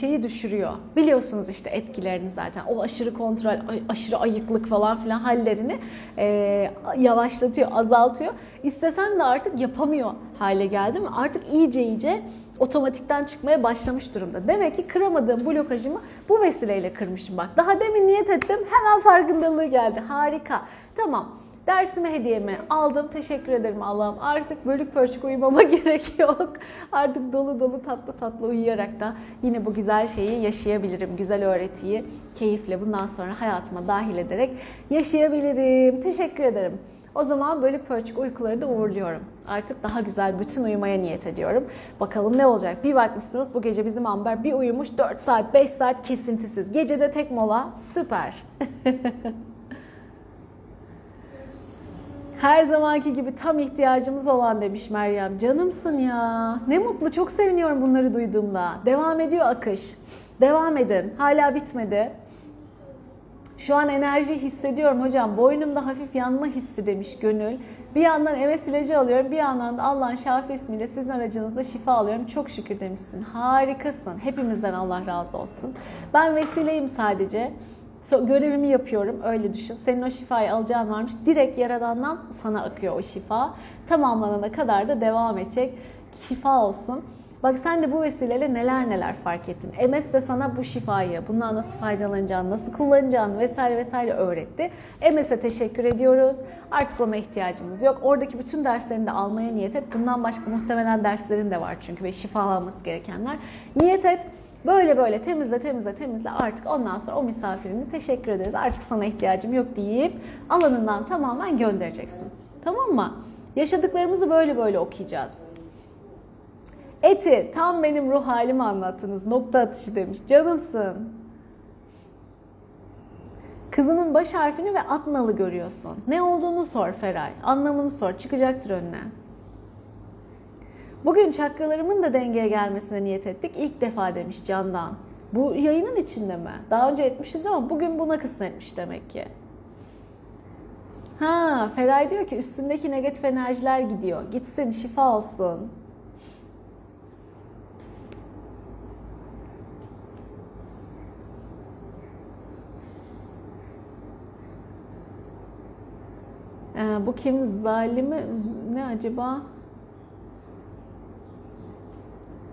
şeyi düşürüyor. Biliyorsunuz işte etkilerini zaten. O aşırı kontrol, aşırı ayıklık falan filan hallerini e, yavaşlatıyor, azaltıyor. İstesen de artık yapamıyor hale geldim. Artık iyice iyice otomatikten çıkmaya başlamış durumda. Demek ki kıramadığım blokajımı bu vesileyle kırmışım bak. Daha demin niyet ettim hemen farkındalığı geldi. Harika. Tamam. Dersime hediyemi aldım. Teşekkür ederim Allah'ım. Artık bölük pörçük uyumama gerek yok. Artık dolu dolu tatlı tatlı uyuyarak da yine bu güzel şeyi yaşayabilirim. Güzel öğretiyi keyifle bundan sonra hayatıma dahil ederek yaşayabilirim. Teşekkür ederim. O zaman bölük pörçük uykuları da uğurluyorum. Artık daha güzel bütün uyumaya niyet ediyorum. Bakalım ne olacak? Bir bakmışsınız bu gece bizim Amber bir uyumuş 4 saat 5 saat kesintisiz. Gecede tek mola süper. Her zamanki gibi tam ihtiyacımız olan demiş Meryem. Canımsın ya. Ne mutlu. Çok seviniyorum bunları duyduğumda. Devam ediyor akış. Devam edin. Hala bitmedi. Şu an enerji hissediyorum hocam. Boynumda hafif yanma hissi demiş Gönül. Bir yandan evet ilacı alıyorum. Bir yandan da Allah'ın şafi ismiyle sizin aracınızda şifa alıyorum. Çok şükür demişsin. Harikasın. Hepimizden Allah razı olsun. Ben vesileyim sadece görevimi yapıyorum öyle düşün. Senin o şifayı alacağın varmış. Direkt Yaradan'dan sana akıyor o şifa. Tamamlanana kadar da devam edecek. Şifa olsun. Bak sen de bu vesileyle neler neler fark ettin. MS de sana bu şifayı, bundan nasıl faydalanacağını, nasıl kullanacağını vesaire vesaire öğretti. MS'e teşekkür ediyoruz. Artık ona ihtiyacımız yok. Oradaki bütün derslerini de almaya niyet et. Bundan başka muhtemelen derslerin de var çünkü ve şifalanması gerekenler. Niyet et. Böyle böyle temizle temizle temizle artık ondan sonra o misafirini teşekkür ederiz. Artık sana ihtiyacım yok deyip alanından tamamen göndereceksin. Tamam mı? Yaşadıklarımızı böyle böyle okuyacağız. Eti tam benim ruh halimi anlattınız. Nokta atışı demiş. Canımsın. Kızının baş harfini ve at nalı görüyorsun. Ne olduğunu sor Feray. Anlamını sor. Çıkacaktır önüne. Bugün çakralarımın da dengeye gelmesine niyet ettik. İlk defa demiş Candan. Bu yayının içinde mi? Daha önce etmişiz ama bugün buna kısmetmiş demek ki. Ha, Feray diyor ki üstündeki negatif enerjiler gidiyor. Gitsin, şifa olsun. Ee, bu kim? Zalimi ne acaba?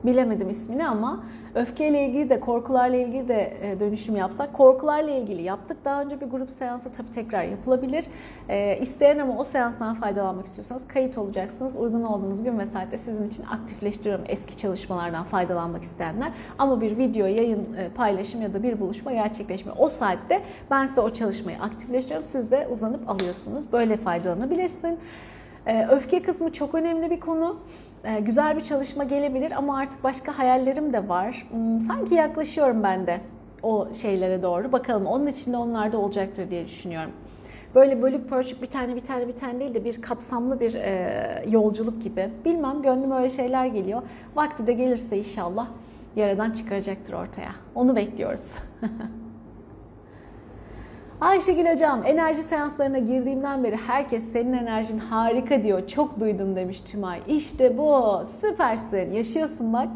Bilemedim ismini ama öfkeyle ilgili de korkularla ilgili de e, dönüşüm yapsak. Korkularla ilgili yaptık. Daha önce bir grup seansı tabii tekrar yapılabilir. E, isteyen ama o seanstan faydalanmak istiyorsanız kayıt olacaksınız. Uygun olduğunuz gün ve saatte sizin için aktifleştiriyorum eski çalışmalardan faydalanmak isteyenler. Ama bir video, yayın, e, paylaşım ya da bir buluşma gerçekleşme o saatte ben size o çalışmayı aktifleştiriyorum. Siz de uzanıp alıyorsunuz. Böyle faydalanabilirsin. Ee, Öfke kısmı çok önemli bir konu. Ee, Güzel bir çalışma gelebilir ama artık başka hayallerim de var. Hmm, Sanki yaklaşıyorum ben de o şeylere doğru. Bakalım onun içinde onlar da olacaktır diye düşünüyorum. Böyle bölük pörçük bir tane bir tane bir tane değil de bir kapsamlı bir e, yolculuk gibi. Bilmem gönlüme öyle şeyler geliyor. Vakti de gelirse inşallah yaradan çıkaracaktır ortaya. Onu bekliyoruz. Ayşegül Hocam enerji seanslarına girdiğimden beri herkes senin enerjin harika diyor. Çok duydum demiş Tümay. İşte bu süpersin yaşıyorsun bak.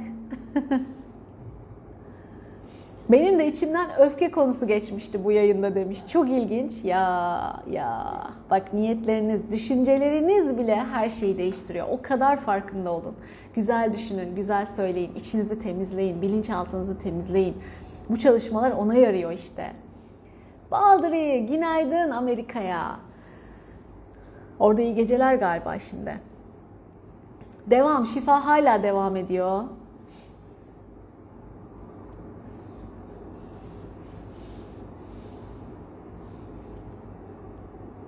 Benim de içimden öfke konusu geçmişti bu yayında demiş. Çok ilginç. Ya ya bak niyetleriniz, düşünceleriniz bile her şeyi değiştiriyor. O kadar farkında olun. Güzel düşünün, güzel söyleyin, içinizi temizleyin, bilinçaltınızı temizleyin. Bu çalışmalar ona yarıyor işte. Baldri, günaydın Amerika'ya. Orada iyi geceler galiba şimdi. Devam, şifa hala devam ediyor.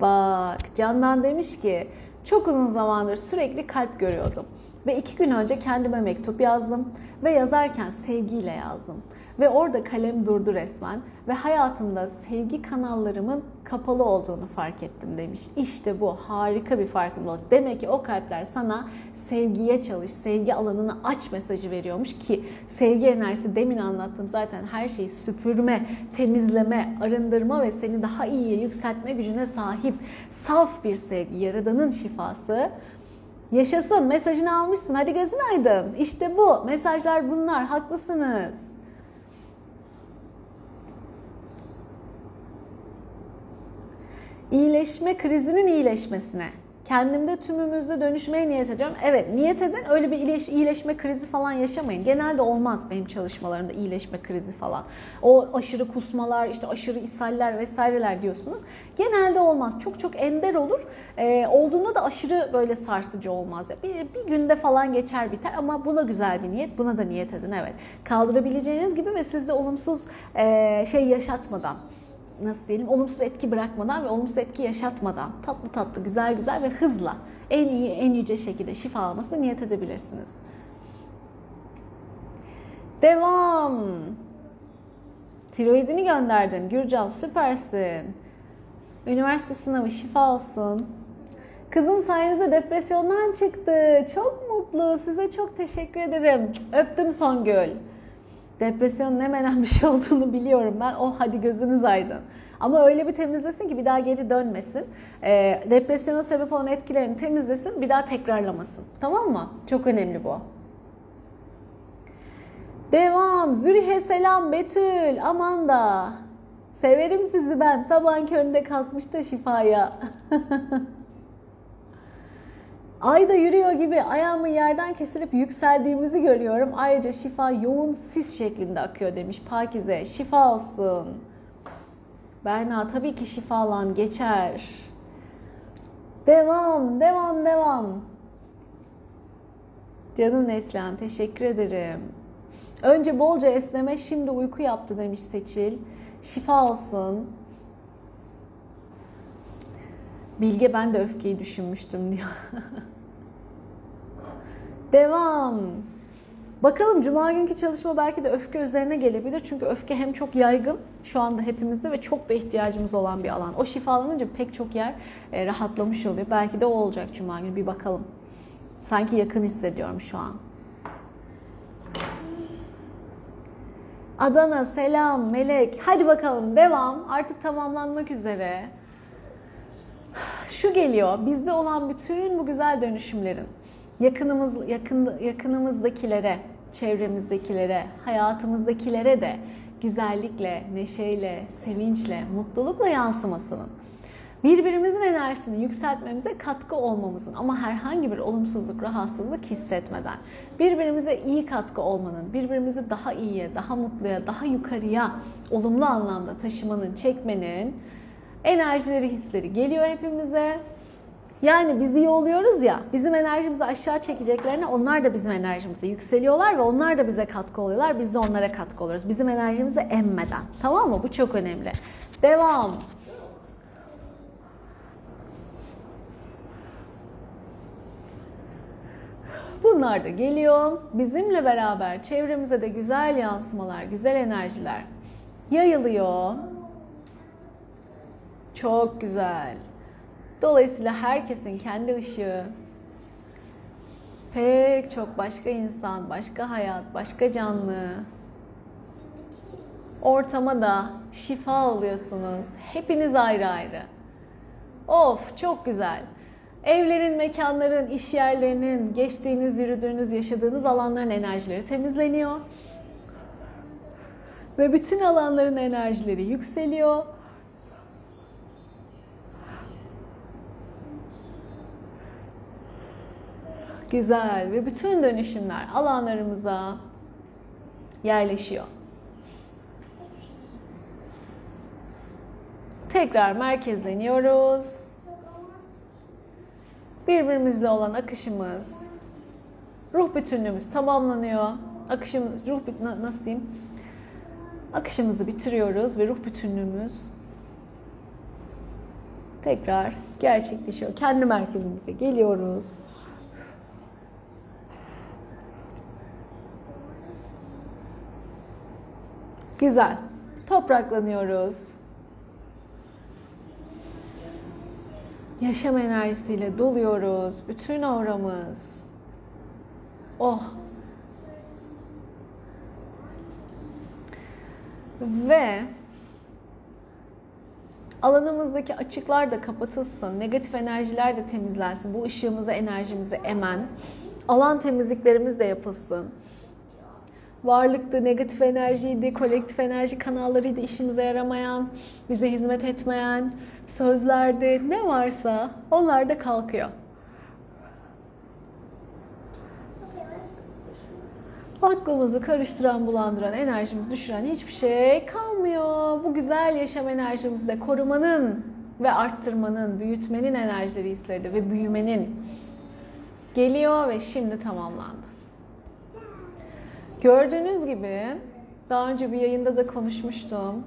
Bak, Candan demiş ki çok uzun zamandır sürekli kalp görüyordum. Ve iki gün önce kendime mektup yazdım ve yazarken sevgiyle yazdım. Ve orada kalem durdu resmen ve hayatımda sevgi kanallarımın kapalı olduğunu fark ettim demiş. İşte bu harika bir farkındalık. Demek ki o kalpler sana sevgiye çalış, sevgi alanını aç mesajı veriyormuş ki sevgi enerjisi demin anlattım zaten her şeyi süpürme, temizleme, arındırma ve seni daha iyiye yükseltme gücüne sahip saf bir sevgi, yaradanın şifası. Yaşasın mesajını almışsın hadi gözün aydın. İşte bu mesajlar bunlar haklısınız. İyileşme krizinin iyileşmesine. Kendimde tümümüzde dönüşmeye niyet ediyorum. Evet niyet edin öyle bir iyileş, iyileşme krizi falan yaşamayın. Genelde olmaz benim çalışmalarımda iyileşme krizi falan. O aşırı kusmalar, işte aşırı ishaller vesaireler diyorsunuz. Genelde olmaz. Çok çok ender olur. Ee, olduğunda da aşırı böyle sarsıcı olmaz. Bir, bir günde falan geçer biter ama bu da güzel bir niyet. Buna da niyet edin evet. Kaldırabileceğiniz gibi ve sizde olumsuz e, şey yaşatmadan nasıl diyelim olumsuz etki bırakmadan ve olumsuz etki yaşatmadan tatlı tatlı güzel güzel ve hızla en iyi en yüce şekilde şifa almasına niyet edebilirsiniz. Devam. Tiroidini gönderdin Gürcan süpersin. Üniversite sınavı şifa olsun. Kızım sayenizde depresyondan çıktı. Çok mutlu. Size çok teşekkür ederim. Öptüm Songül. Depresyonun ne menen bir şey olduğunu biliyorum ben. Oh hadi gözünüz aydın. Ama öyle bir temizlesin ki bir daha geri dönmesin. E, depresyona sebep olan etkilerini temizlesin, bir daha tekrarlamasın. Tamam mı? Çok önemli bu. Devam. Zürihe selam Betül, Amanda. Severim sizi ben. Sabahın köründe kalkmış da şifaya. Ayda yürüyor gibi ayağımın yerden kesilip yükseldiğimizi görüyorum. Ayrıca şifa yoğun sis şeklinde akıyor demiş Pakize. Şifa olsun. Berna tabii ki şifalan geçer. Devam, devam, devam. Canım Neslihan teşekkür ederim. Önce bolca esneme şimdi uyku yaptı demiş Seçil. Şifa olsun. Bilge ben de öfkeyi düşünmüştüm diyor. Devam. Bakalım cuma günkü çalışma belki de öfke üzerine gelebilir. Çünkü öfke hem çok yaygın şu anda hepimizde ve çok da ihtiyacımız olan bir alan. O şifalanınca pek çok yer e, rahatlamış oluyor. Belki de o olacak cuma günü bir bakalım. Sanki yakın hissediyorum şu an. Adana selam Melek. Hadi bakalım devam. Artık tamamlanmak üzere. Şu geliyor. Bizde olan bütün bu güzel dönüşümlerin yakınımız yakın yakınımızdakilere, çevremizdekilere, hayatımızdakilere de güzellikle, neşeyle, sevinçle, mutlulukla yansımasının birbirimizin enerjisini yükseltmemize katkı olmamızın ama herhangi bir olumsuzluk, rahatsızlık hissetmeden birbirimize iyi katkı olmanın, birbirimizi daha iyiye, daha mutluya, daha yukarıya olumlu anlamda taşımanın, çekmenin enerjileri, hisleri geliyor hepimize. Yani biz iyi oluyoruz ya, bizim enerjimizi aşağı çekeceklerine onlar da bizim enerjimize yükseliyorlar ve onlar da bize katkı oluyorlar. Biz de onlara katkı oluyoruz. Bizim enerjimizi emmeden. Tamam mı? Bu çok önemli. Devam. Bunlar da geliyor. Bizimle beraber çevremize de güzel yansımalar, güzel enerjiler yayılıyor. Çok güzel. Dolayısıyla herkesin kendi ışığı, pek çok başka insan, başka hayat, başka canlı ortama da şifa alıyorsunuz. Hepiniz ayrı ayrı. Of çok güzel. Evlerin, mekanların, iş yerlerinin, geçtiğiniz, yürüdüğünüz, yaşadığınız alanların enerjileri temizleniyor. Ve bütün alanların enerjileri yükseliyor. Güzel ve bütün dönüşümler alanlarımıza yerleşiyor. Tekrar merkezleniyoruz. Birbirimizle olan akışımız, ruh bütünlüğümüz tamamlanıyor. Akışımız, ruh nasıl diyeyim? Akışımızı bitiriyoruz ve ruh bütünlüğümüz tekrar gerçekleşiyor. Kendi merkezimize geliyoruz. Güzel. Topraklanıyoruz. Yaşam enerjisiyle doluyoruz. Bütün auramız. Oh. Ve alanımızdaki açıklar da kapatılsın, negatif enerjiler de temizlensin. Bu ışığımızı, enerjimizi emen. Alan temizliklerimiz de yapılsın varlıktı, negatif enerjiydi, kolektif enerji kanallarıydı, işimize yaramayan, bize hizmet etmeyen sözlerdi, ne varsa onlar da kalkıyor. Aklımızı karıştıran, bulandıran, enerjimizi düşüren hiçbir şey kalmıyor. Bu güzel yaşam enerjimizi de korumanın ve arttırmanın, büyütmenin enerjileri hisleri ve büyümenin geliyor ve şimdi tamamlandı. Gördüğünüz gibi daha önce bir yayında da konuşmuştum.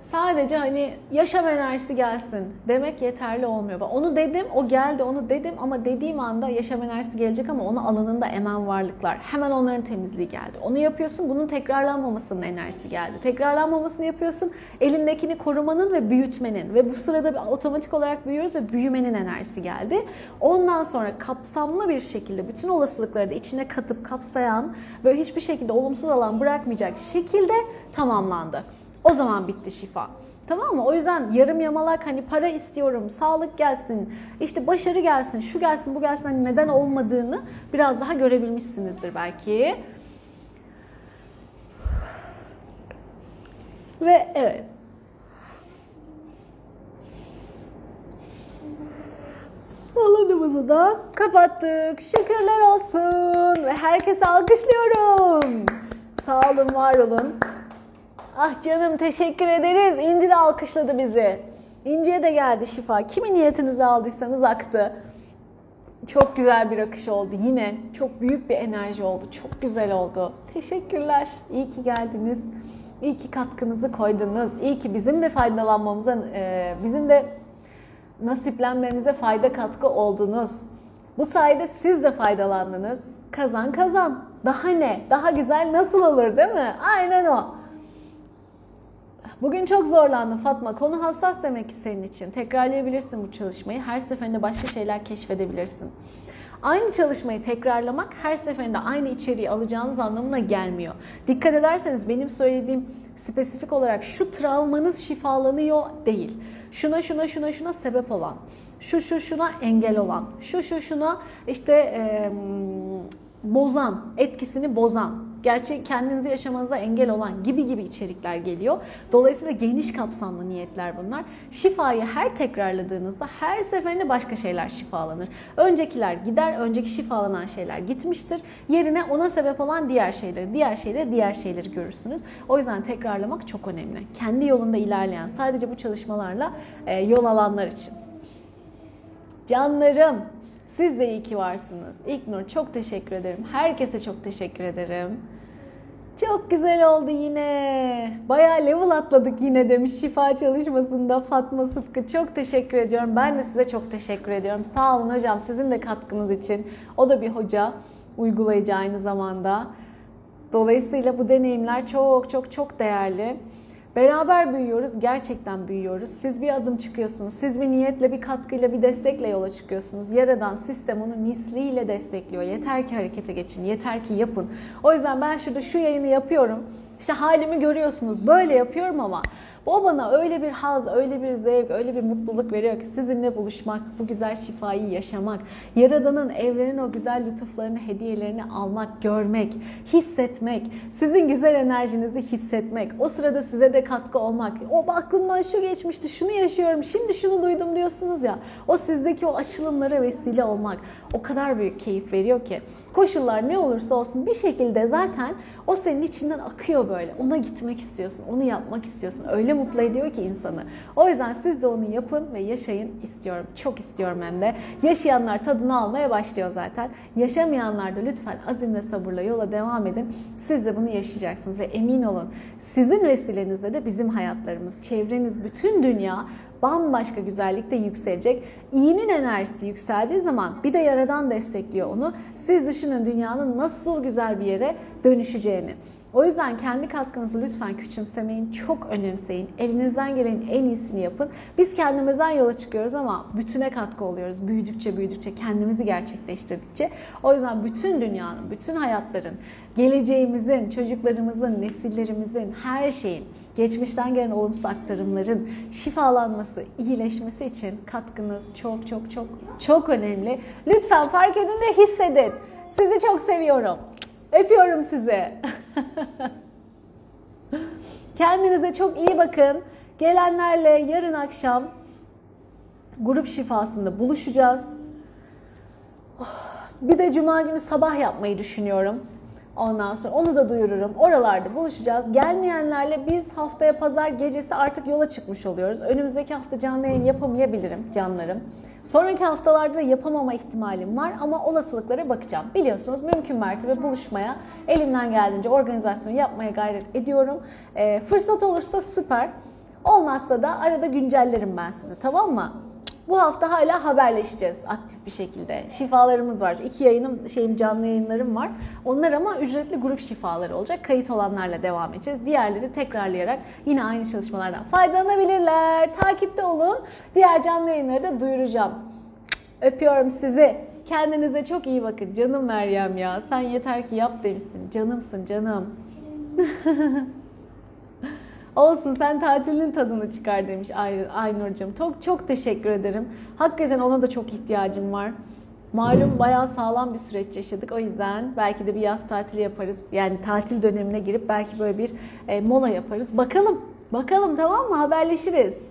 Sadece hani yaşam enerjisi gelsin demek yeterli olmuyor. Onu dedim, o geldi, onu dedim ama dediğim anda yaşam enerjisi gelecek ama onu alanında emen varlıklar. Hemen onların temizliği geldi. Onu yapıyorsun, bunun tekrarlanmamasının enerjisi geldi. Tekrarlanmamasını yapıyorsun, elindekini korumanın ve büyütmenin ve bu sırada otomatik olarak büyüyoruz ve büyümenin enerjisi geldi. Ondan sonra kapsamlı bir şekilde bütün olasılıkları da içine katıp kapsayan ve hiçbir şekilde olumsuz alan bırakmayacak şekilde tamamlandı. O zaman bitti şifa. Tamam mı? O yüzden yarım yamalak hani para istiyorum, sağlık gelsin, işte başarı gelsin, şu gelsin, bu gelsin hani neden olmadığını biraz daha görebilmişsinizdir belki. Ve evet. Alanımızı da kapattık. Şükürler olsun. Ve herkese alkışlıyorum. Sağ olun, var olun. Ah canım teşekkür ederiz. İnci de alkışladı bizi. İnci'ye de geldi şifa. Kimin niyetinizi aldıysanız aktı. Çok güzel bir akış oldu. Yine çok büyük bir enerji oldu. Çok güzel oldu. Teşekkürler. İyi ki geldiniz. İyi ki katkınızı koydunuz. İyi ki bizim de faydalanmamıza, e, bizim de nasiplenmemize fayda katkı oldunuz. Bu sayede siz de faydalandınız. Kazan kazan. Daha ne? Daha güzel nasıl olur değil mi? Aynen o. Bugün çok zorlandım Fatma. Konu hassas demek ki senin için. Tekrarlayabilirsin bu çalışmayı. Her seferinde başka şeyler keşfedebilirsin. Aynı çalışmayı tekrarlamak her seferinde aynı içeriği alacağınız anlamına gelmiyor. Dikkat ederseniz benim söylediğim spesifik olarak şu travmanız şifalanıyor değil. Şuna şuna şuna şuna sebep olan, şu şu şuna engel olan, şu şu şuna işte e, bozan, etkisini bozan gerçi kendinizi yaşamanıza engel olan gibi gibi içerikler geliyor. Dolayısıyla geniş kapsamlı niyetler bunlar. Şifayı her tekrarladığınızda her seferinde başka şeyler şifalanır. Öncekiler gider, önceki şifalanan şeyler gitmiştir. Yerine ona sebep olan diğer şeyleri, diğer şeyleri, diğer şeyleri görürsünüz. O yüzden tekrarlamak çok önemli. Kendi yolunda ilerleyen, sadece bu çalışmalarla e, yol alanlar için. Canlarım, siz de iyi ki varsınız. İlknur çok teşekkür ederim. Herkese çok teşekkür ederim. Çok güzel oldu yine. Bayağı level atladık yine demiş şifa çalışmasında Fatma Sıtkı. Çok teşekkür ediyorum. Ben de size çok teşekkür ediyorum. Sağ olun hocam sizin de katkınız için. O da bir hoca, uygulayıcı aynı zamanda. Dolayısıyla bu deneyimler çok çok çok değerli. Beraber büyüyoruz, gerçekten büyüyoruz. Siz bir adım çıkıyorsunuz, siz bir niyetle, bir katkıyla, bir destekle yola çıkıyorsunuz. Yaradan sistem onu misliyle destekliyor. Yeter ki harekete geçin, yeter ki yapın. O yüzden ben şurada şu yayını yapıyorum. İşte halimi görüyorsunuz, böyle yapıyorum ama o bana öyle bir haz, öyle bir zevk, öyle bir mutluluk veriyor ki sizinle buluşmak, bu güzel şifayı yaşamak, Yaradan'ın, evrenin o güzel lütuflarını, hediyelerini almak, görmek, hissetmek, sizin güzel enerjinizi hissetmek, o sırada size de katkı olmak, o aklımdan şu geçmişti, şunu yaşıyorum, şimdi şunu duydum diyorsunuz ya, o sizdeki o açılımlara vesile olmak o kadar büyük keyif veriyor ki. Koşullar ne olursa olsun bir şekilde zaten o senin içinden akıyor böyle. Ona gitmek istiyorsun, onu yapmak istiyorsun. Öyle mutlu ediyor ki insanı. O yüzden siz de onu yapın ve yaşayın istiyorum. Çok istiyorum hem de. Yaşayanlar tadını almaya başlıyor zaten. Yaşamayanlar da lütfen azim ve sabırla yola devam edin. Siz de bunu yaşayacaksınız ve emin olun sizin vesilenizle de bizim hayatlarımız, çevreniz, bütün dünya bambaşka güzellikte yükselecek. İyinin enerjisi yükseldiği zaman bir de yaradan destekliyor onu. Siz düşünün dünyanın nasıl güzel bir yere dönüşeceğini. O yüzden kendi katkınızı lütfen küçümsemeyin, çok önemseyin. Elinizden gelenin en iyisini yapın. Biz kendimizden yola çıkıyoruz ama bütüne katkı oluyoruz. Büyüdükçe büyüdükçe, kendimizi gerçekleştirdikçe. O yüzden bütün dünyanın, bütün hayatların, geleceğimizin, çocuklarımızın, nesillerimizin, her şeyin, geçmişten gelen olumsuz aktarımların şifalanması, iyileşmesi için katkınız çok çok çok çok önemli. Lütfen fark edin ve hissedin. Sizi çok seviyorum. Öpüyorum sizi. Kendinize çok iyi bakın. Gelenlerle yarın akşam grup şifasında buluşacağız. Bir de cuma günü sabah yapmayı düşünüyorum. Ondan sonra onu da duyururum. Oralarda buluşacağız. Gelmeyenlerle biz haftaya pazar gecesi artık yola çıkmış oluyoruz. Önümüzdeki hafta canlı yayın yapamayabilirim canlarım. Sonraki haftalarda da yapamama ihtimalim var ama olasılıklara bakacağım. Biliyorsunuz mümkün mertebe buluşmaya elimden geldiğince organizasyonu yapmaya gayret ediyorum. Ee, fırsat olursa süper. Olmazsa da arada güncellerim ben sizi tamam mı? Bu hafta hala haberleşeceğiz aktif bir şekilde. Şifalarımız var. İki yayınım, şeyim canlı yayınlarım var. Onlar ama ücretli grup şifaları olacak. Kayıt olanlarla devam edeceğiz. Diğerleri tekrarlayarak yine aynı çalışmalardan faydalanabilirler. Takipte olun. Diğer canlı yayınları da duyuracağım. Öpüyorum sizi. Kendinize çok iyi bakın. Canım Meryem ya. Sen yeter ki yap demişsin. Canımsın canım. Olsun sen tatilin tadını çıkar demiş Ay- Aynur'cum. Çok çok teşekkür ederim. Hakikaten ona da çok ihtiyacım var. Malum bayağı sağlam bir süreç yaşadık. O yüzden belki de bir yaz tatili yaparız. Yani tatil dönemine girip belki böyle bir e, mola yaparız. Bakalım. Bakalım tamam mı? Haberleşiriz.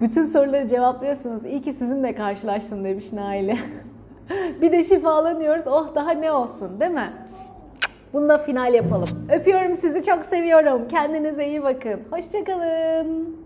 Bütün soruları cevaplıyorsunuz. İyi ki sizinle karşılaştım demiş Naile. bir de şifalanıyoruz. Oh daha ne olsun değil mi? Bunu da final yapalım. Öpüyorum sizi çok seviyorum. Kendinize iyi bakın. Hoşçakalın.